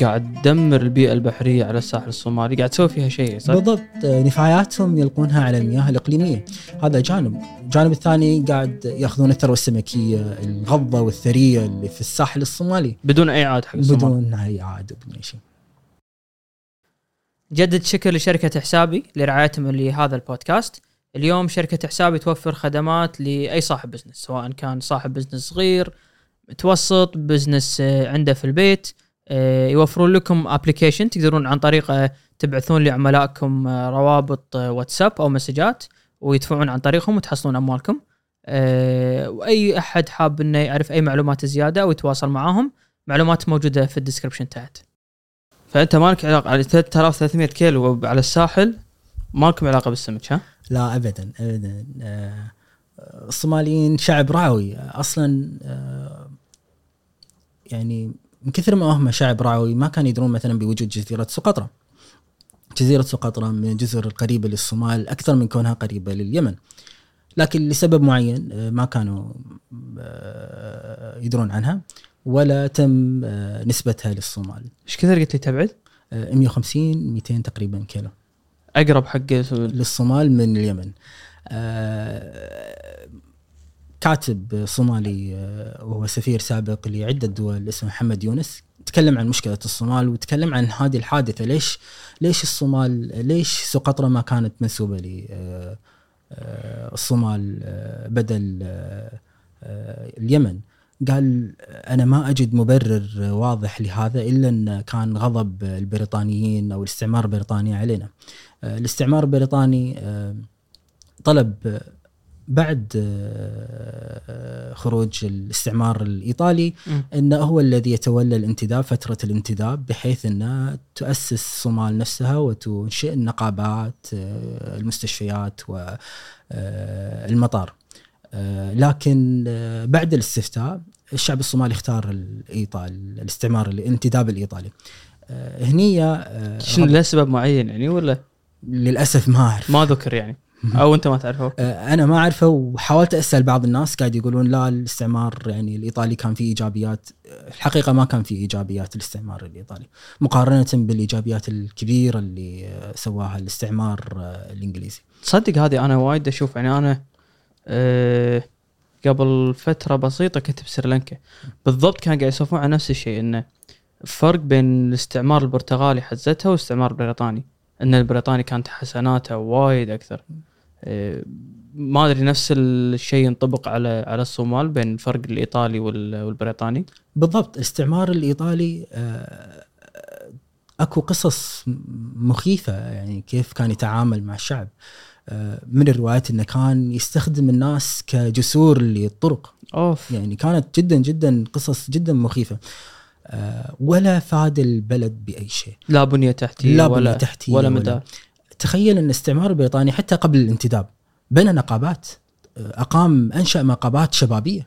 قاعد تدمر البيئة البحرية على الساحل الصومالي قاعد تسوي فيها شيء صح؟ بالضبط. نفاياتهم يلقونها على المياه الإقليمية. هذا جانب. الجانب الثاني قاعد يأخذون الثروة السمكية الغضة والثرية اللي في الساحل الصومالي. بدون أي عاد حق الصومال. بدون أي عاد بدون أي شيء. جدد شكر لشركة حسابي لرعايتهم لهذا البودكاست. اليوم شركة حسابي توفر خدمات لأي صاحب business سواء كان صاحب business صغير متوسط business عنده في البيت. يوفرون لكم application تقدرون عن طريقه تبعثون لعملائكم آه، روابط آه، واتساب أو messages ويدفعون عن طريقهم وتحصلون أموالكم. آه، وأي أحد حاب إنه يعرف أي معلومات زيادة أو يتواصل معاهم معلومات موجودة في ال description تحت. فأنت مالك علاقة على 3300 كيلو على الساحل مالكم علاقة بالسمك ها؟ لا ابدا ابدا. آه، الصوماليين شعب راوي أصلا آه، يعني من كثر ما هم شعب راوي ما كانوا يدرون مثلا بوجود جزيرة سقطرى جزيرة سقطرى من الجزر القريبة للصومال أكثر من كونها قريبة لليمن. لكن لسبب معين آه، ما كانوا آه، يدرون عنها ولا تم آه، نسبتها للصومال. إيش كثر قلت لي تبعد؟ آه، 150 200 تقريبا كيلو. أقرب حق للصومال من اليمن. كاتب صومالي آه، وهو سفير سابق لعدة دول اسمه محمد يونس. تكلم عن مشكلة الصومال وتكلم عن هذه الحادثة. ليش ليش الصومال ليش سقطرى ما كانت للصومال بدل آه، آه، اليمن؟ قال أنا ما أجد مبرر واضح لهذا إلا أن كان غضب البريطانيين أو الاستعمار البريطاني علينا. الاستعمار البريطاني طلب بعد آه، خروج الاستعمار الإيطالي. إنه هو الذي يتولى الانتداب فترة الانتداب بحيث إنه تؤسس الصومال نفسها وتنشئ النقابات آه، المستشفيات والمطار لكن آه، بعد الاستفتاء الشعب الصومالي اختار الإيطال الاستعمار الانتداب الإيطالي. آه، هني آه، شنو له سبب معين يعني ولا؟ للأسف ما أعرف. ما ذكر يعني. أو أنت ما تعرفه؟ آه، أنا ما أعرفه وحاولت أسأل بعض الناس قاعد يقولون لا الاستعمار يعني الإيطالي كان فيه إيجابيات. الحقيقة ما كان فيه إيجابيات الاستعمار الإيطالي مقارنة بالإيجابيات الكبيرة اللي سواها الاستعمار آه، الإنجليزي. تصدق هذه أنا وايد أشوف يعني أنا أه قبل فترة بسيطة كنت بسريلانكا. بالضبط كان قاعد يسولفون عن نفس الشيء انه فرق بين الاستعمار البرتغالي حزتها والاستعمار البريطاني. إن البريطاني كانت حسناته وايد أكثر. أه ما أدري نفس الشيء ينطبق على على الصومال بين الفرق الإيطالي وال- والبريطاني؟ بالضبط. الاستعمار الإيطالي آه، أكو قصص مخيفة يعني كيف كان يتعامل مع الشعب. آه، من الروايات إنه كان يستخدم الناس كجسور للطرق. أوف. يعني كانت جدا جدا قصص جدا مخيفة. آه، ولا فاد البلد بأي شيء. لا بنية تحتية لا ولا بنية ولا ولا- مدى تخيل أن الاستعمار البريطاني حتى قبل الانتداب بنى نقابات أقام أنشأ نقابات شبابية.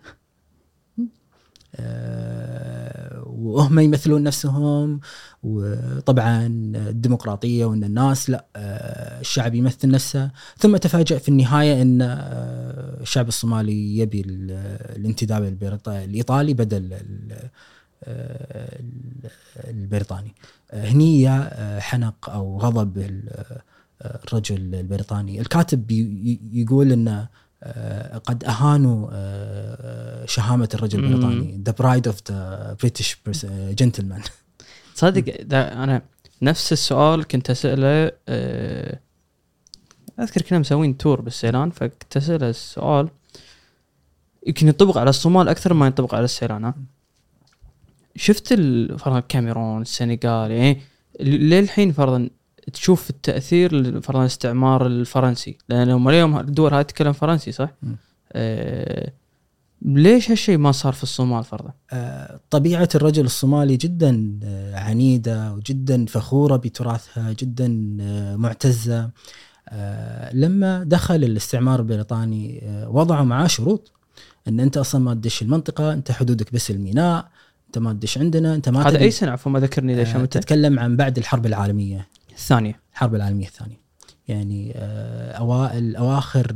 آه، وهم يمثلون نفسهم وطبعا الديمقراطية وأن الناس لا آه، الشعب يمثل نفسه. ثم تفاجأ في النهاية أن آه، الشعب الصومالي يبي ال- الانتداب الإيطالي بدل ال- البريطاني. هني حنق أو غضب الرجل البريطاني. الكاتب يقول إنه آه، قد أهانوا آه، شهامة الرجل. البريطاني. the pride of the British gentleman تصدق أنا نفس السؤال كنت أسأله أه أذكر كنا مسوين تور بالسيلان فكنت اساله السؤال يمكن ينطبق على الصومال أكثر ما ينطبق على السيلان ها؟ شفت فرضا الكاميرون السنغال يعني للحين فرضا تشوف التأثير فرضا الاستعمار الفرنسي لأن هم اليوم الدول هاي تتكلم فرنسي صح؟ أه ليش هالشيء ما صار في الصومال فرضا؟ آه، طبيعة الرجل الصومالي جدا آه، عنيدة وجدا فخورة بتراثها جدا آه، معتزة آه، لما دخل الاستعمار البريطاني آه، وضعوا معاه شروط إن أنت أصلا ما تدش المنطقة أنت حدودك بس الميناء أنت ما تدش عندنا أنت ما هذا أي سنة عفوا ما ذكرني ليش آه،؟ تتكلم عن بعد الحرب العالمية الثانية. الحرب العالمية الثانية. يعني آه، اوائل اواخر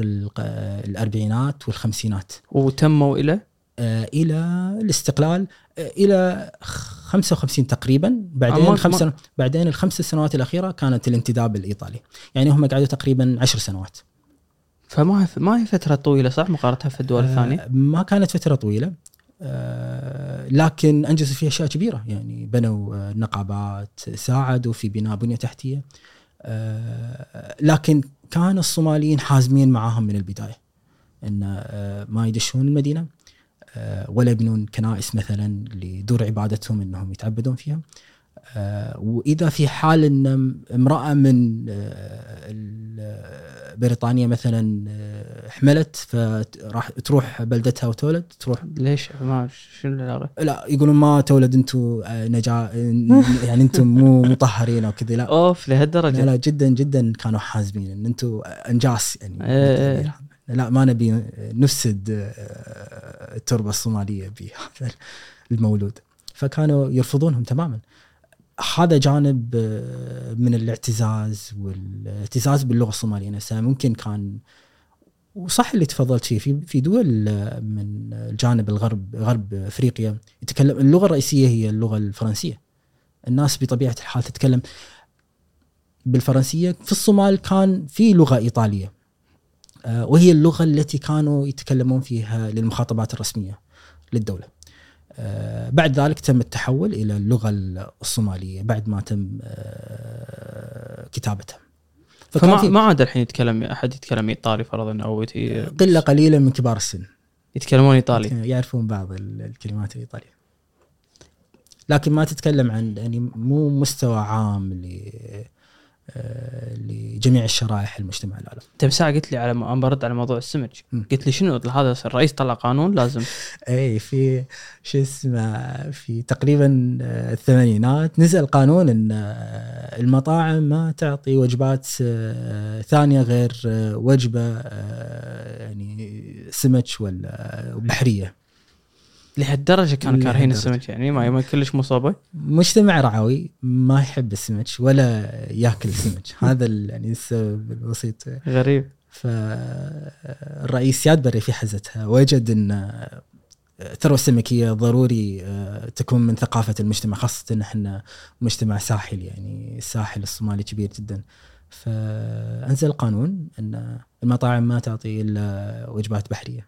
الأربعينات والخمسينات. وتموا إلى؟ آه، إلى الاستقلال آه، إلى 55 تقريبا. بعدين خمس ما- بعدين الخمس سنوات الأخيرة كانت الانتداب الإيطالي. يعني هم قعدوا تقريبا عشر سنوات. فما ما هي فترة طويلة صح مقارنة في الدول الثانية؟ ما كانت فترة طويلة. لكن انجزوا فيها أشياء كبيرة. يعني بنوا آه، نقابات ساعدوا في بناء بنية تحتية. آه، لكن كان الصوماليين حازمين معاهم من البداية. إن آه، ما يدشون المدينة آه، ولا يبنون كنائس مثلا لدور عبادتهم إنهم يتعبدون فيها. آه، وإذا في حال إن امرأة من آه، بريطانيا مثلا آه، حملت فراح تروح بلدتها وتولد؟ تروح. ليش؟ ما شنو العلاقة؟ لا يقولون ما تولد أنتم نجا يعني أنتم مو مطهرين أو كذا لا. أوف لهالدرجة؟ لا جدا جدا كانوا حازمين إن أنتم أنجاس يعني. إيه. بالتعبير. لا ما نبي نفسد آه، التربة الصومالية بهذا المولود. فكانوا يرفضونهم تماما. هذا جانب آه، من الاعتزاز والاعتزاز باللغة الصومالية نفسها. ممكن كان وصح اللي تفضلت فيه. في في دول آه، من الجانب الغرب غرب أفريقيا يتكلم اللغة الرئيسية هي اللغة الفرنسية. الناس بطبيعة الحال تتكلم بالفرنسية. في الصومال كان في لغة إيطالية آه، وهي اللغة التي كانوا يتكلمون فيها للمخاطبات الرسمية للدولة. آه، بعد ذلك تم التحول إلى اللغة الصومالية بعد ما تم كتابتها. فما ما عاد الحين يتكلم أحد يتكلم إيطالي فرضا أو قلة قليلة من كبار السن. يتكلمون إيطالي. يعرفون بعض ال- الكلمات الإيطالية. لكن ما تتكلم عن يعني مو مستوى عام آه، لجميع الشرائح المجتمع العالمي. انت بساعه قلت لي على أنا برد على موضوع السمك مم. قلت لي شنو؟ هذا الرئيس طلع قانون لازم. اي في شو اسمه في تقريبا آه، الثمانينات نزل قانون إن آه، المطاعم ما تعطي وجبات آه، ثانية غير وجبة يعني سمك ولا بحرية. لهالدرجة كانوا كارهين. السمك يعني ما ما كلش مصابة. مجتمع رعوي ما يحب السمك ولا ياكل السمك. هذا يعني السبب البسيط. غريب. فالرئيس ياد بري في حزتها وجد إن الثروه السمكية ضروري آه، تكون من ثقافة المجتمع خاصة إن إحنا مجتمع ساحلي يعني الساحل الصومالي كبير جدا. فأنزل قانون إن المطاعم ما تعطي إلا وجبات بحرية.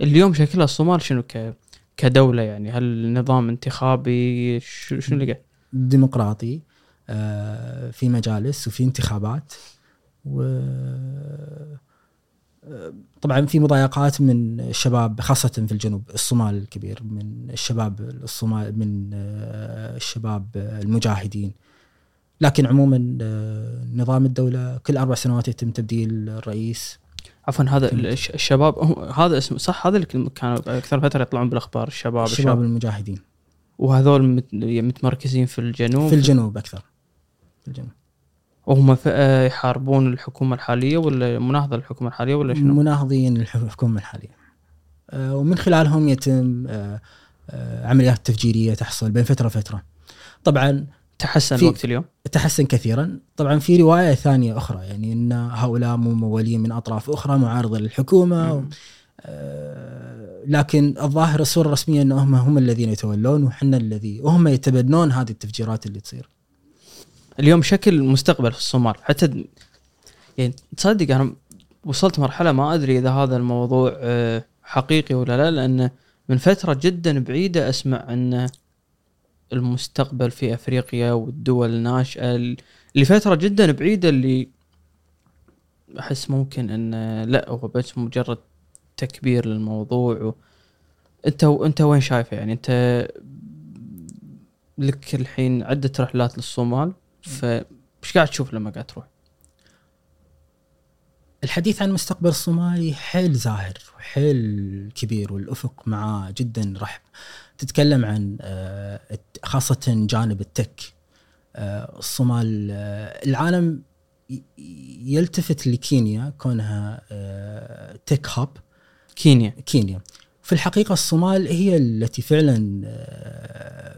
اليوم شكلها الصومال شنو ك كدولة يعني هل نظام انتخابي شو- اللي قاعد؟ ديمقراطي آه، في مجالس وفي انتخابات و آه، طبعا في مضايقات من الشباب خاصة في الجنوب الصومال الكبير من الشباب الصومال من آه، الشباب المجاهدين. لكن عموما آه، نظام الدولة كل أربع سنوات يتم تبديل الرئيس. عفوا هذا الشباب هذا اسمه صح هذا اللي كانوا أكثر فترة يطلعون بالأخبار الشباب الشباب الشباب. المجاهدين. وهذول مت- متمركزين في الجنوب؟ في الجنوب أكثر. في الجنوب. وهم فئه يحاربون الحكومة الحالية ولا مناهضة للحكومه الحالية ولا شنو؟ مناهضين الحكومة الحالية. آه، ومن خلالهم يتم آه، آه، عمليات تفجيرية تحصل بين فترة وفترة. طبعا تحسن في- وقت اليوم؟ تحسن كثيرا. طبعا في رواية ثانية أخرى يعني إن هؤلاء ممولين من أطراف أخرى معارضة للحكومة مم. آه، لكن الظاهر الصورة الرسمية انهم هم الذين يتولون وحنا الذي وهم يتبنون هذه التفجيرات اللي تصير. اليوم شكل المستقبل في الصومال. حتى يعني تصدق أنا وصلت مرحلة ما أدري إذا هذا الموضوع آه، حقيقي ولا لا لأن من فترة جدا بعيدة أسمع أن المستقبل في أفريقيا والدول الناشئه ال- لفتره جدا بعيدة اللي أحس ممكن إن لا هو بس مجرد تكبير للموضوع. و... أنت أنت وين شايفه يعني؟ أنت لك الحين عدة رحلات للصومال فايش قاعد تشوف لما قاعد تروح؟ الحديث عن المستقبل الصومالي حيل زاهر وحيل كبير والأفق معاه جدا رحب. تتكلم عن آه، خاصة جانب التك. آه، الصومال آه، العالم يلتفت لكينيا كونها tech hub. كينيا. كينيا. في الحقيقة الصومال هي التي فعلا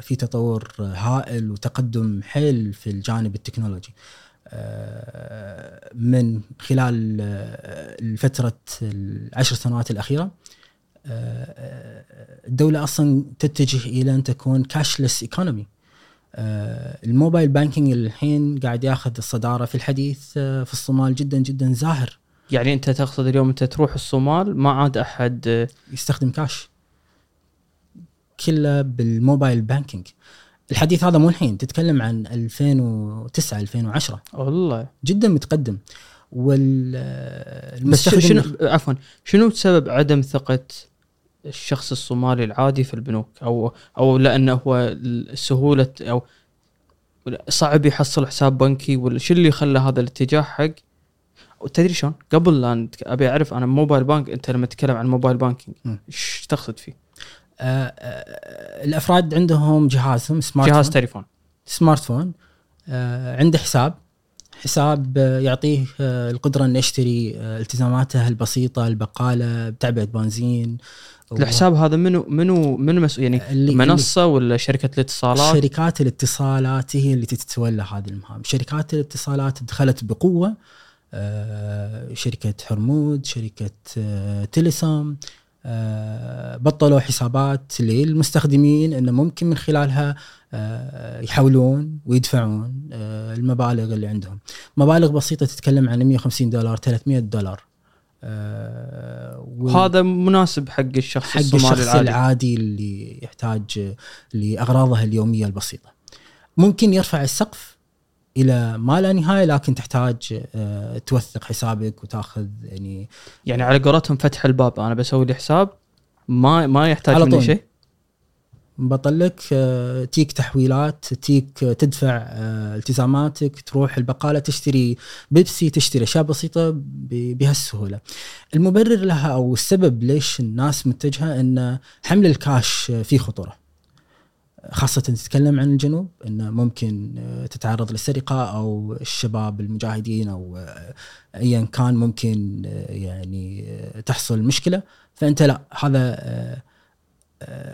في تطور هائل وتقدم حيل في الجانب التكنولوجي. من خلال الفترة العشر سنوات الأخيرة الدولة أصلا تتجه إلى أن تكون cashless economy ال mobile banking الحين قاعد ياخذ الصدارة في الحديث آه، في الصومال جدا جدا زاهر. يعني أنت تقصد اليوم أنت تروح الصومال ما عاد أحد آه، يستخدم كاش كله بال mobile banking. الحديث هذا مو الحين تتكلم عن 2009 2010 والله. جدا متقدم. وال بس شنو عفوا شنو سبب عدم ثقة الشخص الصومالي العادي في البنوك أو أو لأنه هو سهولة أو صعب يحصل حساب بنكي ولا شو اللي خلى هذا الاتجاه حق وتدري شلون؟ قبل لا أبي أعرف أنا mobile bank أنت لما تتكلم عن mobile banking. إيش تقصد فيه؟ آه، آه، الأفراد عندهم جهازهم smart جهاز phone تليفون smartphone آه، عنده حساب حساب آه، يعطيه آه، القدرة إنه يشتري آه، التزاماته البسيطة البقالة بتعبئة بنزين. الحساب هذا منو منو منو مسؤول؟ يعني اللي منصة ولا شركة الاتصالات؟ شركات الاتصالات هي اللي تتولى هذه المهام. شركات الاتصالات دخلت بقوة آه، شركة حرمود شركة آه، تيليسوم بطلوا حسابات للمستخدمين إنه ممكن من خلالها آه، يحولون ويدفعون آه، المبالغ اللي عندهم. مبالغ بسيطة تتكلم عن 150 دولار 300 دولار. آه، وهذا مناسب حق الشخص حق الصومالي الشخص العادي. العادي اللي يحتاج لأغراضه اليومية البسيطة. ممكن يرفع السقف إلى ما لا نهاية لكن تحتاج آه، توثق حسابك وتاخذ يعني يعني على قولتهم فتح الباب أنا بسوي لي حساب ما ما يحتاج على مني طول. شيء بطلك آه، تيك تحويلات تيك آه، تدفع التزاماتك تروح البقالة تشتري بيبسي تشتري أشياء بسيطة بهالسهولة. المبرر لها أو السبب ليش الناس متجهة ان حمل الكاش فيه خطورة. خاصة تتكلم عن الجنوب انه ممكن آه، تتعرض للسرقة أو الشباب المجاهدين أو آه، ايا كان ممكن آه، يعني تحصل مشكلة. فأنت لا هذا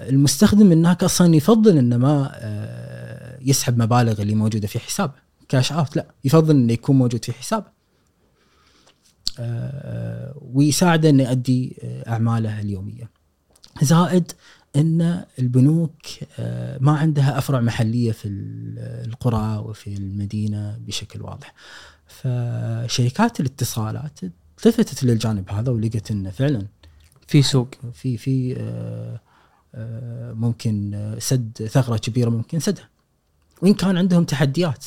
المستخدم هناك أصلا يفضل إنه ما يسحب مبالغ اللي موجودة في حسابه. كاش آوت لا يفضل إنه يكون موجود في حسابه. ويساعده إنه يؤدي أعماله اليومية. زائد إن البنوك آه، ما عندها أفرع محلية في ال- القرى وفي المدينة بشكل واضح. فشركات الاتصالات التفتت للجانب هذا ولقت انه فعلا في سوق. في في آه، آه، ممكن سد ثغرة كبيرة ممكن سدها. وإن كان عندهم تحديات.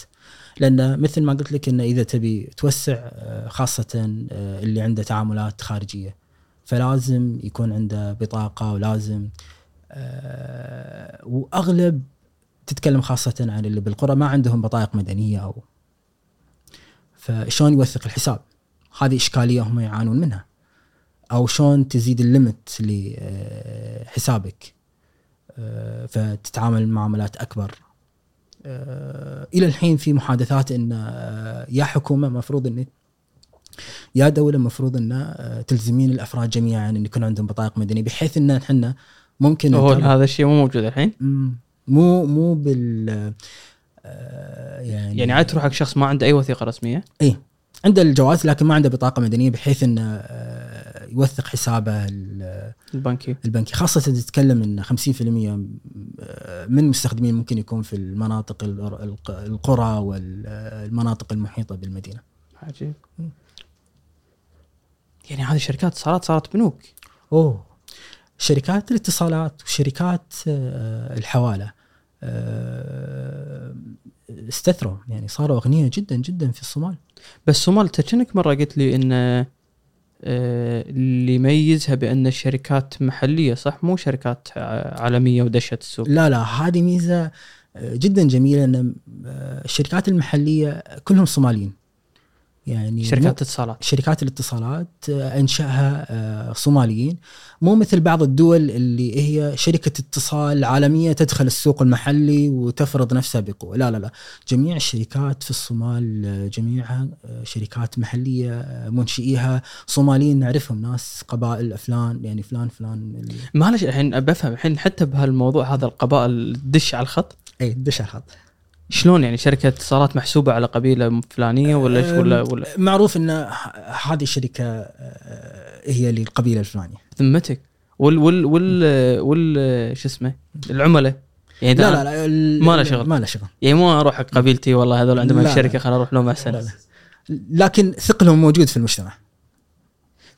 لأن مثل ما قلت لك انه إذا تبي توسع خاصة اللي عنده تعاملات خارجية فلازم يكون عنده بطاقة ولازم وأغلب تتكلم خاصة عن اللي بالقرى ما عندهم بطايق مدنية أو فشلون يوثق الحساب؟ هذه إشكالية هم يعانون منها. أو شلون تزيد الليمت لحسابك آه، فتتعامل معاملات أكبر. آه، إلى الحين في محادثات إن آه، يا حكومة مفروض إن يا دولة مفروض إن آه، تلزمين الأفراد جميعا إن يكون عندهم بطايق مدنية بحيث إن إحنا ممكن هو هذا الشيء مو موجود الحين. مو مو بال آه، يعني يعني عاد تروح حق شخص ما عنده أي وثيقة رسمية؟ عنده الجواز لكن ما عنده بطاقة مدنية بحيث إنه آه، يوثق حسابه ال- البنكي. البنكي. خاصة تتكلم إن 50% من المستخدمين ممكن يكون في المناطق ال- الق- القرى والمناطق المحيطة بالمدينة. عجيب. يعني هذه شركات اتصالات صارت بنوك. أوه. شركات الاتصالات وشركات آه، الحوالة آه، استثروا يعني صاروا أغنياء جدا جدا في الصومال. بس الصومال انت كأنك مرة قلت لي إن آه، اللي يميزها بأن الشركات محلية صح مو شركات عالمية ودشت السوق لا لا هذه ميزة جدا جميلة إن الشركات المحلية كلهم صوماليين. يعني شركات مو- اتصالات. شركات الاتصالات آه، أنشأها آه، صوماليين. مو مثل بعض الدول اللي هي شركة اتصال عالمية تدخل السوق المحلي وتفرض نفسها بقوة. لا لا لا. جميع الشركات في الصومال آه، جميعها شركات محلية منشئيها. صوماليين نعرفهم ناس قبائل فلان يعني فلان فلان معلش الحين بفهم الحين حتى بهالموضوع هذا القبائل تدش على الخط؟ اي دش على الخط. شلون يعني شركة اتصالات محسوبة على قبيلة فلانية ولا ولا ولا معروف إن هذه الشركة آه، هي للقبيلة الفلانية. ذمتك. وال وال وال وال شو اسمه؟ العملاء. يعني لا لا لا ما له شغل. ما له شغل. يعني مو أروح حق قبيلتي والله هذول عندهم لا، شركه لا. خليني أروح لهم أحسن. لا لا. لكن ثقلهم موجود في المجتمع.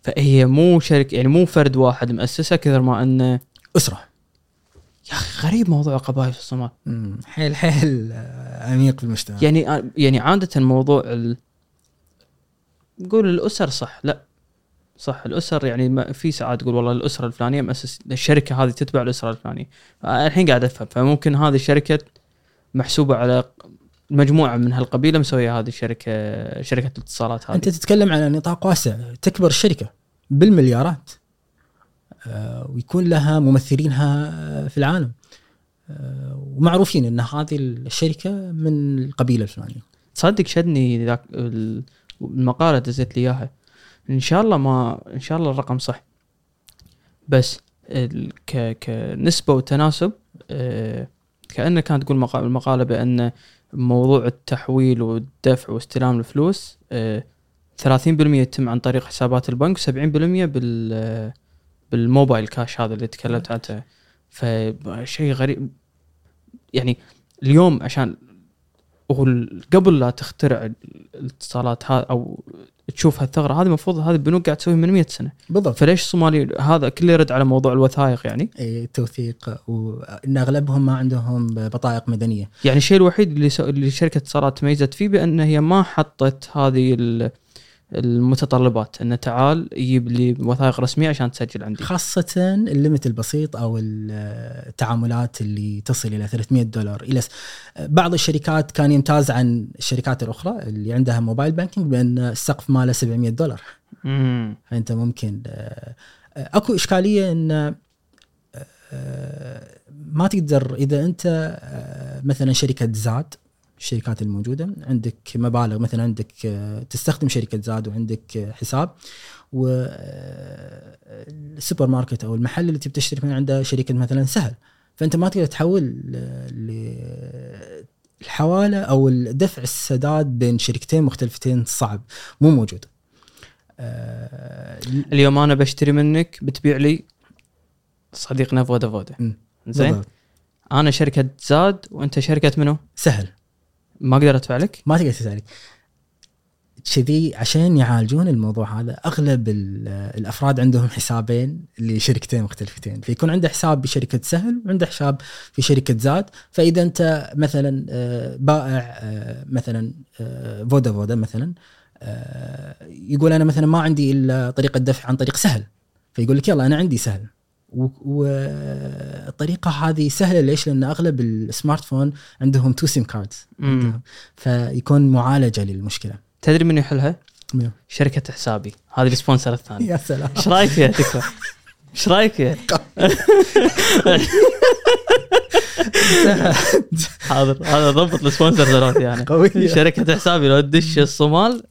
فهي مو شركة يعني مو فرد واحد مؤسسة كثر ما أنه أسرة. يا أخي غريب موضوع القبائل في الصومال. حيل حيل آه، عميق في المجتمع يعني يعني عادة موضوع ال... نقول الأسر صح لا صح الأسر يعني ما في ساعات تقول والله الاسره الفلانية مؤسس الشركة هذه تتبع الاسره الفلانية. الحين قاعد أفهم فممكن هذه الشركة محسوبة على مجموعة من هالقبيلة مسوية هذه الشركة شركة الاتصالات هذه. أنت تتكلم على نطاق واسع تكبر الشركة بالمليارات. آه، ويكون لها ممثلينها آه، في العالم. آه، ومعروفين إن هذه الشركة من القبيلة الفلانية. تصدق شدني ذاك ال- المقالة دزيت لي إياها. إن شاء الله ما إن شاء الله الرقم صح. بس ك كنسبة وتناسب آه، كأنه كانت تقول مقا- المقالة بأن موضوع التحويل والدفع واستلام الفلوس آه، 30% يتم عن طريق حسابات البنك و70% بال آه، بالموبايل كاش هذا اللي تكلمت عنه فشيء غريب. يعني اليوم عشان قبل لا تخترع الاتصالات هذا أو تشوف هالثغرة هذه المفروض هذه البنوك قاعد تسويها من 100 سنة. بالضبط. فليش الصومالي هذا كله يرد على موضوع الوثائق يعني؟ اي التوثيق وان أغلبهم ما عندهم بطائق مدنية. يعني الشيء الوحيد اللي سو... اللي شركة اتصالات تميزت فيه بأن هي ما حطت هذه ال... المتطلبات. انه تعال يجيب لي وثائق رسمية عشان تسجل عندي. خاصة ال limit البسيط أو التعاملات اللي تصل إلى 300 دولار. إلى بعض الشركات كان يمتاز عن الشركات الأخرى اللي عندها mobile banking بأن السقف ماله 700 دولار. امم فأنت ممكن آه، آه، أكو إشكالية إن آه، ما تقدر إذا أنت آه، مثلا شركة زاد الشركات الموجودة. عندك مبالغ مثلا عندك آه، تستخدم شركة زاد وعندك آه، حساب. و آه، ماركت أو المحل اللي تبي تشتري من عنده شركة مثلا سهل. فأنت ما تقدر تحول الحوالة أو الدفع السداد بين شركتين مختلفتين صعب مو موجود. اليوم أنا بشتري منك بتبيع لي صديقنا فودا فودا. زين. أنا شركة زاد وأنت شركة منو؟ سهل. ما أقدر أدفع لك؟ ما تقدر تسالك كذي عشان يعالجون الموضوع هذا أغلب ال- الأفراد عندهم حسابين لشركتين مختلفتين. فيكون عنده حساب بشركة سهل وعنده حساب في شركة زاد. فإذا أنت مثلا آه، بائع آه، مثلا آه، فودا فودا مثلا يقول أنا مثلا ما عندي إلا طريقة دفع عن طريق سهل. فيقول لك يلا أنا عندي سهل. والطريقة هذه سهلة ليش؟ لأن أغلب ال smartphone عندهم two SIM cards. فيكون معالجة للمشكلة تدري من يحلها؟ منو؟ شركة حسابي هذه ال sponsor الثاني يا سلام إيش رأيك فيها تكفى؟ إيش رأيك فيها؟ حاضر هذا ضبط ال sponsor ثلاث يعني قوية. شركة حسابي لو تدش الصومال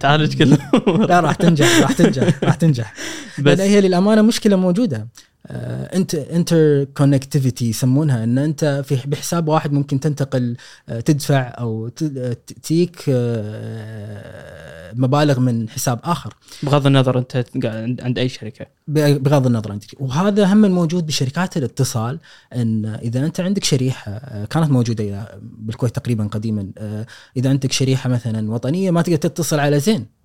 تعالج كل الأمور لا راح تنجح راح تنجح راح تنجح بس هي للأمانة مشكلة موجودة interconnectivity يسمونها إن أنت في بحساب واحد ممكن تنتقل آه، تدفع أو ت- آه، تجيك آه، مبالغ من حساب آخر. بغض النظر أنت قاعد عند- أي شركة. بغض النظر عن تجي. وهذا هم موجود بشركات الاتصال إن إذا أنت عندك شريحة آه، كانت موجودة بالكويت تقريبا قديما آه، إذا عندك شريحة مثلا وطنية ما تقدر تتصل على زين.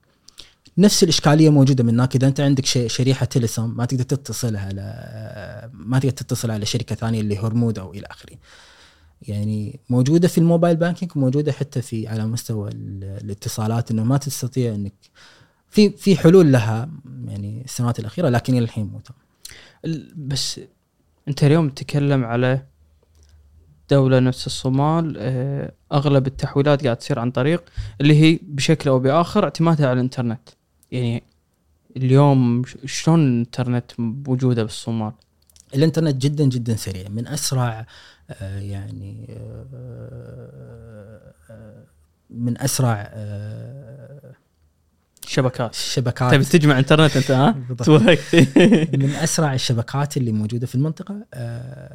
نفس الإشكالية موجودة من هناك إذا أنت عندك شريحة تلسم ما تقدر تتصل على ما تقدر تتصل على شركة ثانية اللي هرمود أو إلى آخره. يعني موجودة في الموبايل بانكينج وموجودة حتى في على مستوى ال- الاتصالات إنه ما تستطيع انك في في حلول لها يعني السنوات الأخيرة لكن إلى الحين مو بس أنت اليوم تتكلم على دولة نفس الصومال آه، أغلب التحويلات قاعد تصير عن طريق اللي هي بشكل أو بآخر اعتمادها على الإنترنت. يعني اليوم شلون الانترنت موجودة بالصومال؟ الانترنت جدا جدا سريع من أسرع آه، يعني آه، آه، من أسرع شبكات الشبكات تبي تجمع انترنت انت ها؟ من أسرع الشبكات اللي موجودة في المنطقة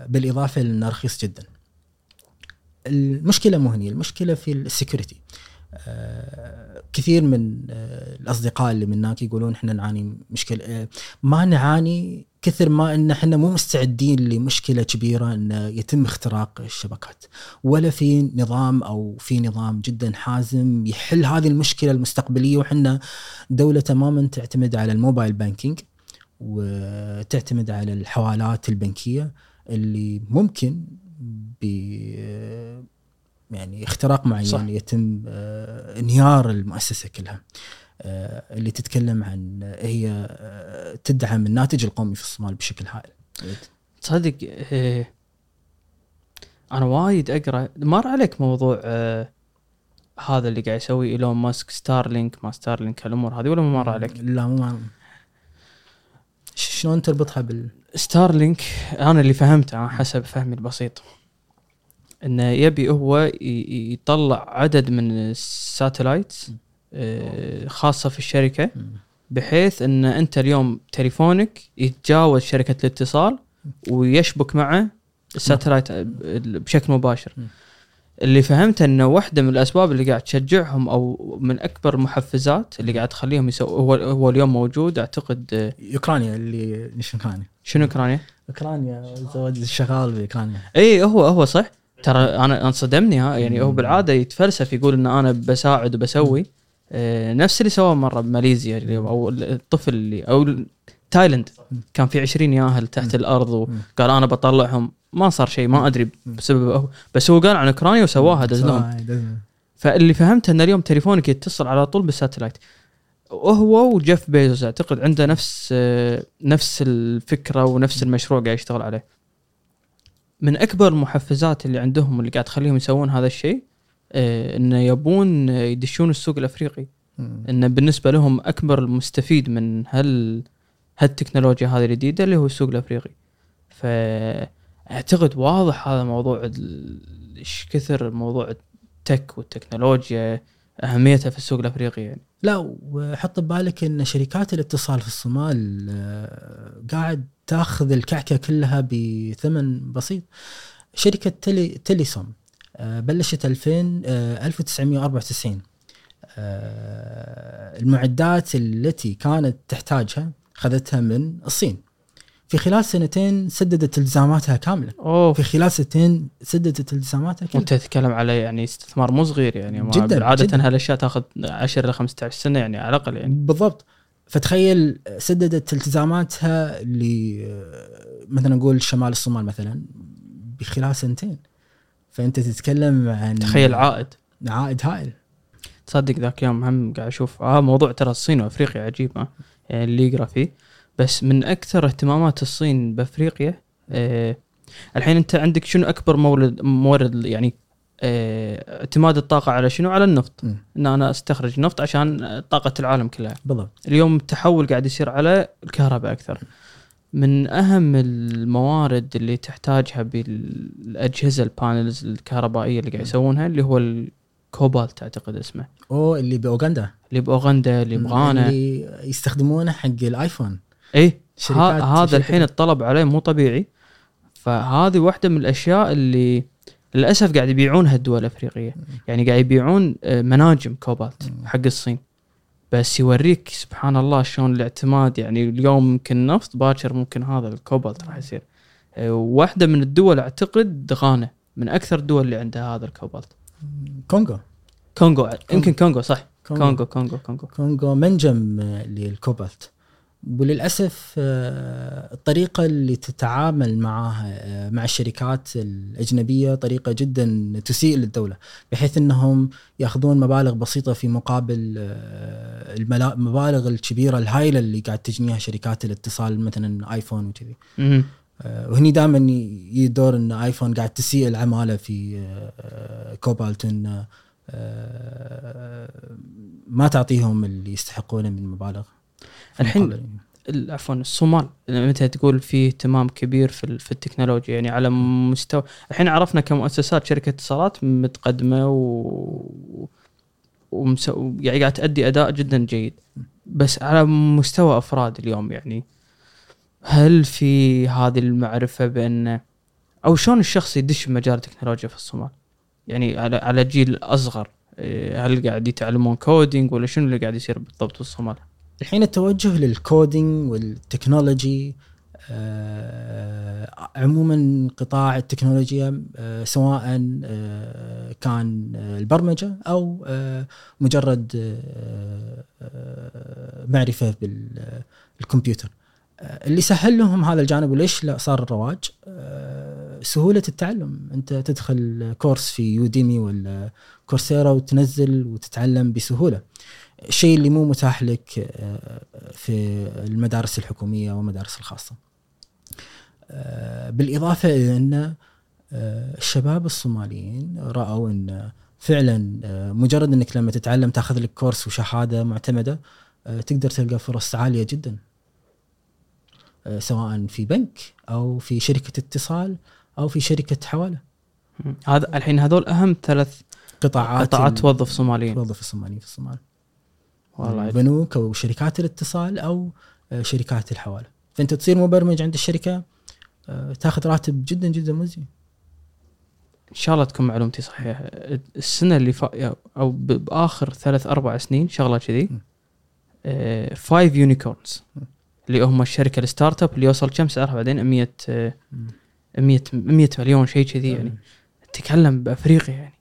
بالإضافة لأنه رخيص جدا. المشكلة مو هني، المشكلة في السكيورتي. كثير من آه، الأصدقاء اللي من هناك يقولون إحنا نعاني مشكلة آه، ما نعاني كثر ما إن إحنا مو مستعدين لمشكلة كبيرة إن يتم اختراق الشبكات ولا في نظام أو في نظام جدا حازم يحل هذه المشكلة المستقبلية وحنا دولة تماما تعتمد على الموبايل بانكينج وتعتمد على الحوالات البنكية اللي ممكن ب يعني اختراق معين صح. يتم آه، انهيار المؤسسة كلها. آه، اللي تتكلم عن هي آه، تدعم الناتج القومي في الصومال بشكل هائل. تصدق أنا وايد أقرأ. مر عليك موضوع آه، هذا اللي قاعد يسوي إيلون ماسك ستارلينك ما ستارلينك هالأمور هذه ولا ما مر عليك؟ لا مو ش- شلون تربطها بال؟ ستارلينك أنا اللي فهمته حسب فهمي البسيط. إنه يبي هو يطلع عدد من ال satellite آه، خاصة في الشركة بحيث إن أنت اليوم تليفونك يتجاوز شركة الاتصال ويشبك معه الساتلايت بشكل مباشر. اللي فهمته إنه واحدة من الأسباب اللي قاعد تشجعهم أو من أكبر المحفزات اللي قاعد تخليهم يسوي هو هو اليوم موجود أعتقد آه، اوكرانيا اللي ليش اوكرانيا؟ شنو اوكرانيا؟ أوكرانيا الزواج شغال بأوكرانيا اي هو هو صح ترى أنا أنا صدمني ها يعني هو بالعادة يتفلسف يقول إن أنا بساعد وبسوي آه نفس اللي سواه مرة بماليزيا أو الطفل اللي أو تايلند كان في 20 ياهل تحت الأرض وقال أنا بطلعهم. ما صار شيء ما أدري بسبب هو. بس هو قال عن أوكرانيا وسواها دز لهم دز- فاللي فهمته إن اليوم تليفونك يتصل على طول بال satellite. وهو وجيف بيزوس أعتقد عنده نفس آه، نفس الفكرة ونفس المشروع قاعد يشتغل عليه. من أكبر المحفزات اللي عندهم اللي قاعد تخليهم يسوون هذا الشيء آه، انه يبون يدشون السوق الأفريقي. انه بالنسبة لهم أكبر المستفيد من هال هالتكنولوجيا هذه الجديدة اللي هو السوق الأفريقي. فأعتقد واضح هذا موضوع إيش كثر موضوع التك والتكنولوجيا أهميتها في السوق الأفريقي يعني. لا وحط ببالك إن شركات الاتصال في الصومال آه، قاعد تاخذ الكعكة كلها بثمن بسيط. شركة تلي تليسوم آه، بلشت 2000 آه، 1994 آه، المعدات التي كانت تحتاجها خذتها من الصين. في خلال سنتين سددت التزاماتها كاملة. اوه في خلال سنتين سددت التزاماتها كلها وأنت تتكلم على يعني استثمار مو صغير يعني جداً، عادة. هالأشياء تأخذ 10 إلى 15 سنة يعني على الأقل يعني. بالضبط. فتخيل سددت التزاماتها ل مثلا نقول شمال الصومال مثلا بخلال سنتين. فأنت تتكلم عن تخيل عائد. عائد هائل. تصدق ذاك يوم هم قاعد أشوف آه موضوع ترى الصين وأفريقيا عجيب ها يعني اللي يقرأ فيه. بس من أكثر اهتمامات الصين بأفريقيا آه الحين أنت عندك شنو أكبر مورد مورد يعني آه اعتماد الطاقة على شنو؟ على النفط. إن أنا أستخرج نفط عشان طاقة العالم كلها. بالضبط. اليوم التحول قاعد يصير على الكهرباء أكثر. من أهم الموارد اللي تحتاجها بالأجهزة ال panels الكهربائية اللي قاعد يسوونها اللي هو الكوبالت أعتقد اسمه. أو اللي بأوغندا. اللي بأوغندا اللي بغانا. اللي يستخدمونه حق الآيفون. اي هذا الحين الطلب عليه مو طبيعي. فهذه واحدة من الأشياء اللي للأسف قاعد يبيعونها الدول الأفريقية. يعني قاعد يبيعون آه، مناجم كوبالت حق الصين. بس يوريك سبحان الله شلون الاعتماد يعني اليوم ممكن نفط باكر ممكن هذا الكوبالت راح يصير. آه، واحدة من الدول أعتقد غانا من أكثر الدول اللي عندها هذا الكوبالت. كونغو. كونغو يمكن كونغو صح. كونغو. كونغو كونغو كونغو. منجم للكوبالت؟ وللأسف آه، الطريقة اللي تتعامل معها آه، مع الشركات الأجنبية طريقة جدا تسيء للدولة بحيث إنهم يأخذون مبالغ بسيطة في مقابل آه، المبالغ الكبيرة الهائلة اللي قاعد تجنيها شركات الاتصال مثلا آيفون وكذي. وهني دائما يجي دور إن آيفون قاعد تسيء العماله في كوبالت ما تعطيهم اللي يستحقونه من مبالغ. الحين عفوا الصومال متى تقول في اهتمام كبير في في التكنولوجيا يعني على مستوى الحين عرفنا كمؤسسات شركة اتصالات متقدمة و ومسو... يعني قاعد تأدي أداء جدا جيد بس على مستوى أفراد اليوم يعني هل في هذه المعرفة بأن أو شلون الشخص يدش بمجال التكنولوجيا في الصومال؟ يعني على على جيل أصغر إيه، هل قاعد يتعلمون coding ولا شنو اللي قاعد يصير بالضبط في الصومال؟ الحين التوجه لل coding وال technology آه، عموما قطاع التكنولوجيا آه، سواء آه، كان البرمجة أو آه، مجرد آه، آه، معرفة بالكمبيوتر اللي سهل لهم هذا الجانب وليش لا صار الرواج؟ سهولة التعلم. أنت تدخل كورس في يوديمي ولا كورسيرا وتنزل وتتعلم بسهولة. الشيء اللي مو متاح لك آه، في المدارس الحكومية والمدارس الخاصة. آه، بالإضافة إلى أن آه، الشباب الصوماليين رأوا أن فعلا مجرد أنك لما تتعلم تاخذ لك كورس وشهادة معتمدة تقدر تلقى فرص عالية جدا. سواء في بنك أو في شركة اتصال أو في شركة حوالة. هذا الحين هذول أهم ثلاث قطاعات قطاعات توظف صوماليين توظف الصوماليين في الصومال. والله. بنوك أو شركات الاتصال أو آه، شركات الحواله فأنت تصير مبرمج عند الشركة آه، تاخذ راتب جدا جدا مجزي إن شاء الله تكون معلومتي صحيحة. السنة اللي فا أو بآخر ثلاث أربع سنين شغلة كذي م. آه، five unicorns اللي هم الشركة ال startup اللي يوصل كم سعرها بعدين؟ 100 آه، 100 100 مليون شيء كذي يعني. تتكلم بأفريقيا يعني.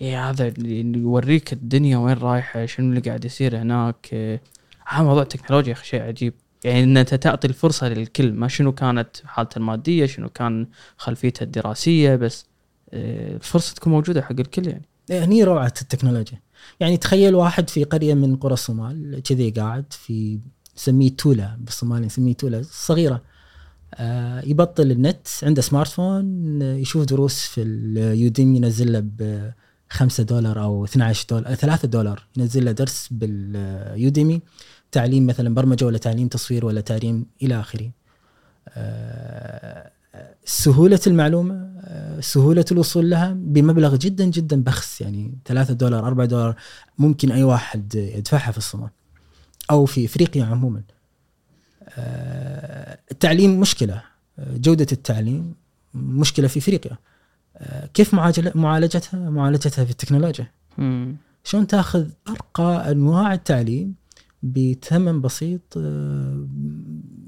يا هذا يوريك الدنيا وين رايحة شنو اللي قاعد يصير هناك. آه، هذا موضوع التكنولوجيا شيء عجيب. يعني إن أنت تعطي الفرصة للكل ما شنو كانت حالته المادية شنو كان خلفيته الدراسية بس آه، الفرصة تكون موجودة حق الكل يعني. إيه، هني روعة التكنولوجيا. يعني تخيل واحد في قرية من قرى الصومال كذي قاعد في نسميه تولا بالصومال نسميه تولا صغيرة. يبطل النت عنده سمارت فون آه، يشوف دروس في اليوديمي ينزل له ب 5 دولار أو 12 دولار 3 دولار ينزل له درس باليوديمي تعليم مثلا برمجة ولا تعليم تصوير ولا تعليم إلى آخره. آه، سهولة المعلومة آه، سهولة الوصول لها بمبلغ جدا جدا بخس يعني 3 دولار 4 دولار ممكن أي واحد يدفعها في الصومال أو في أفريقيا عموما. آه، التعليم مشكلة جودة التعليم مشكلة في إفريقيا. كيف معالجة- معالجتها؟ معالجتها في التكنولوجيا. شلون تأخذ أرقى أنواع التعليم بثمن بسيط آه،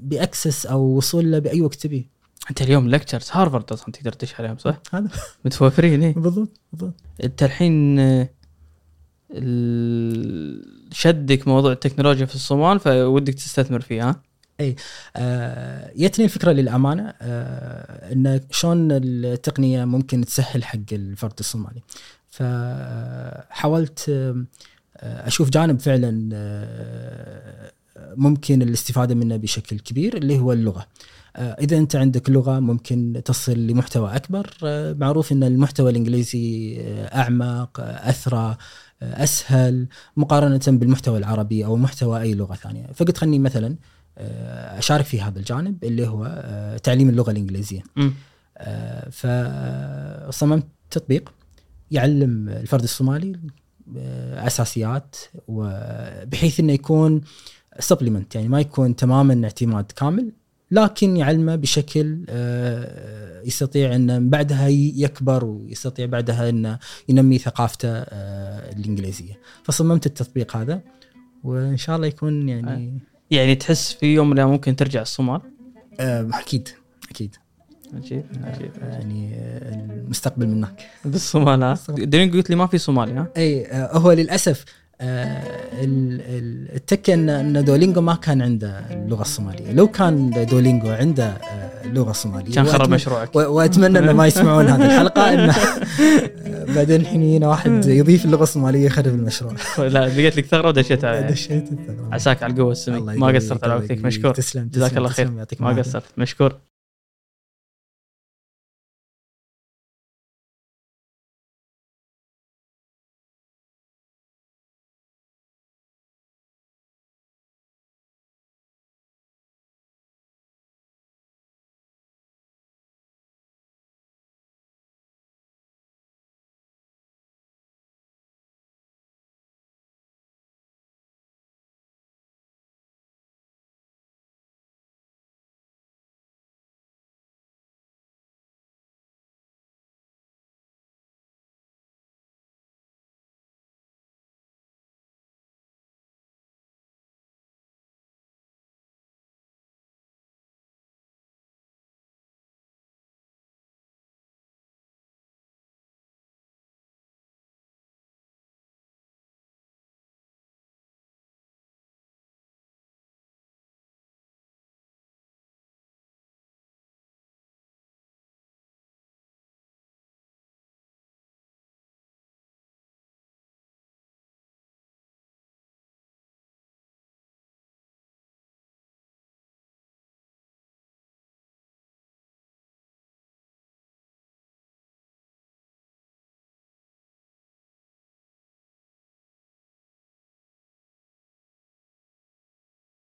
بأكسس أو وصول له بأي وقت تبيه أنت اليوم لكتشرز هارفرد أصلا تقدر تدش عليهم صح؟ هذا متوفرين إيه بالضبط بالضبط أنت الحين آه، ال- شدك موضوع التكنولوجيا في الصومال فودك تستثمر فيه ها؟ آه، جتني الفكرة للأمانة آه، إن شلون التقنية ممكن تسهل حق الفرد الصومالي. فحاولت آه، أشوف جانب فعلا آه، ممكن الاستفادة منه بشكل كبير اللي هو اللغة. آه، إذا أنت عندك لغة ممكن تصل لمحتوى أكبر. آه، معروف إن المحتوى الإنجليزي آه، أعمق أثرى أسهل مقارنة بالمحتوى العربي أو محتوى أي لغة ثانية. فقلت خلني مثلا أشارك في هذا الجانب اللي هو آه، تعليم اللغة الإنجليزية. مم. آه، فصممت تطبيق يعلم الفرد الصومالي آه، أساسيات وبحيث إنه يكون سبلمنت يعني ما يكون تماما اعتماد كامل لكن يعلمه بشكل آه، يستطيع إنه بعدها يكبر ويستطيع بعدها إنه ينمي ثقافته آه، الإنجليزية. فصممت التطبيق هذا وإن شاء الله يكون يعني يعني تحس في يوم الأيام ممكن ترجع الصومال؟ أكيد أكيد عجيب عجيب يعني المستقبل من هناك بالصومال ها؟ قلت لي ما في صومالي ها؟ أي آه، هو للأسف آه، ال- ال- التكة ان دولينجو ما كان عنده اللغة الصومالية، لو كان دولينجو عنده آه، اللغة الصوماليه كان خرب مشروعك. وأتمنى انه ما يسمعون هذه الحلقة انه آه، بعدين الحين يجينا واحد يضيف اللغة الصومالية يخرب المشروع. لا لقيت لك ثغرة ودشيت عليها دشيت. عساك على القوة السمي ما قصرت على وقتك. مشكور. تسلم جزاك الله خير. ما. قصرت. مشكور.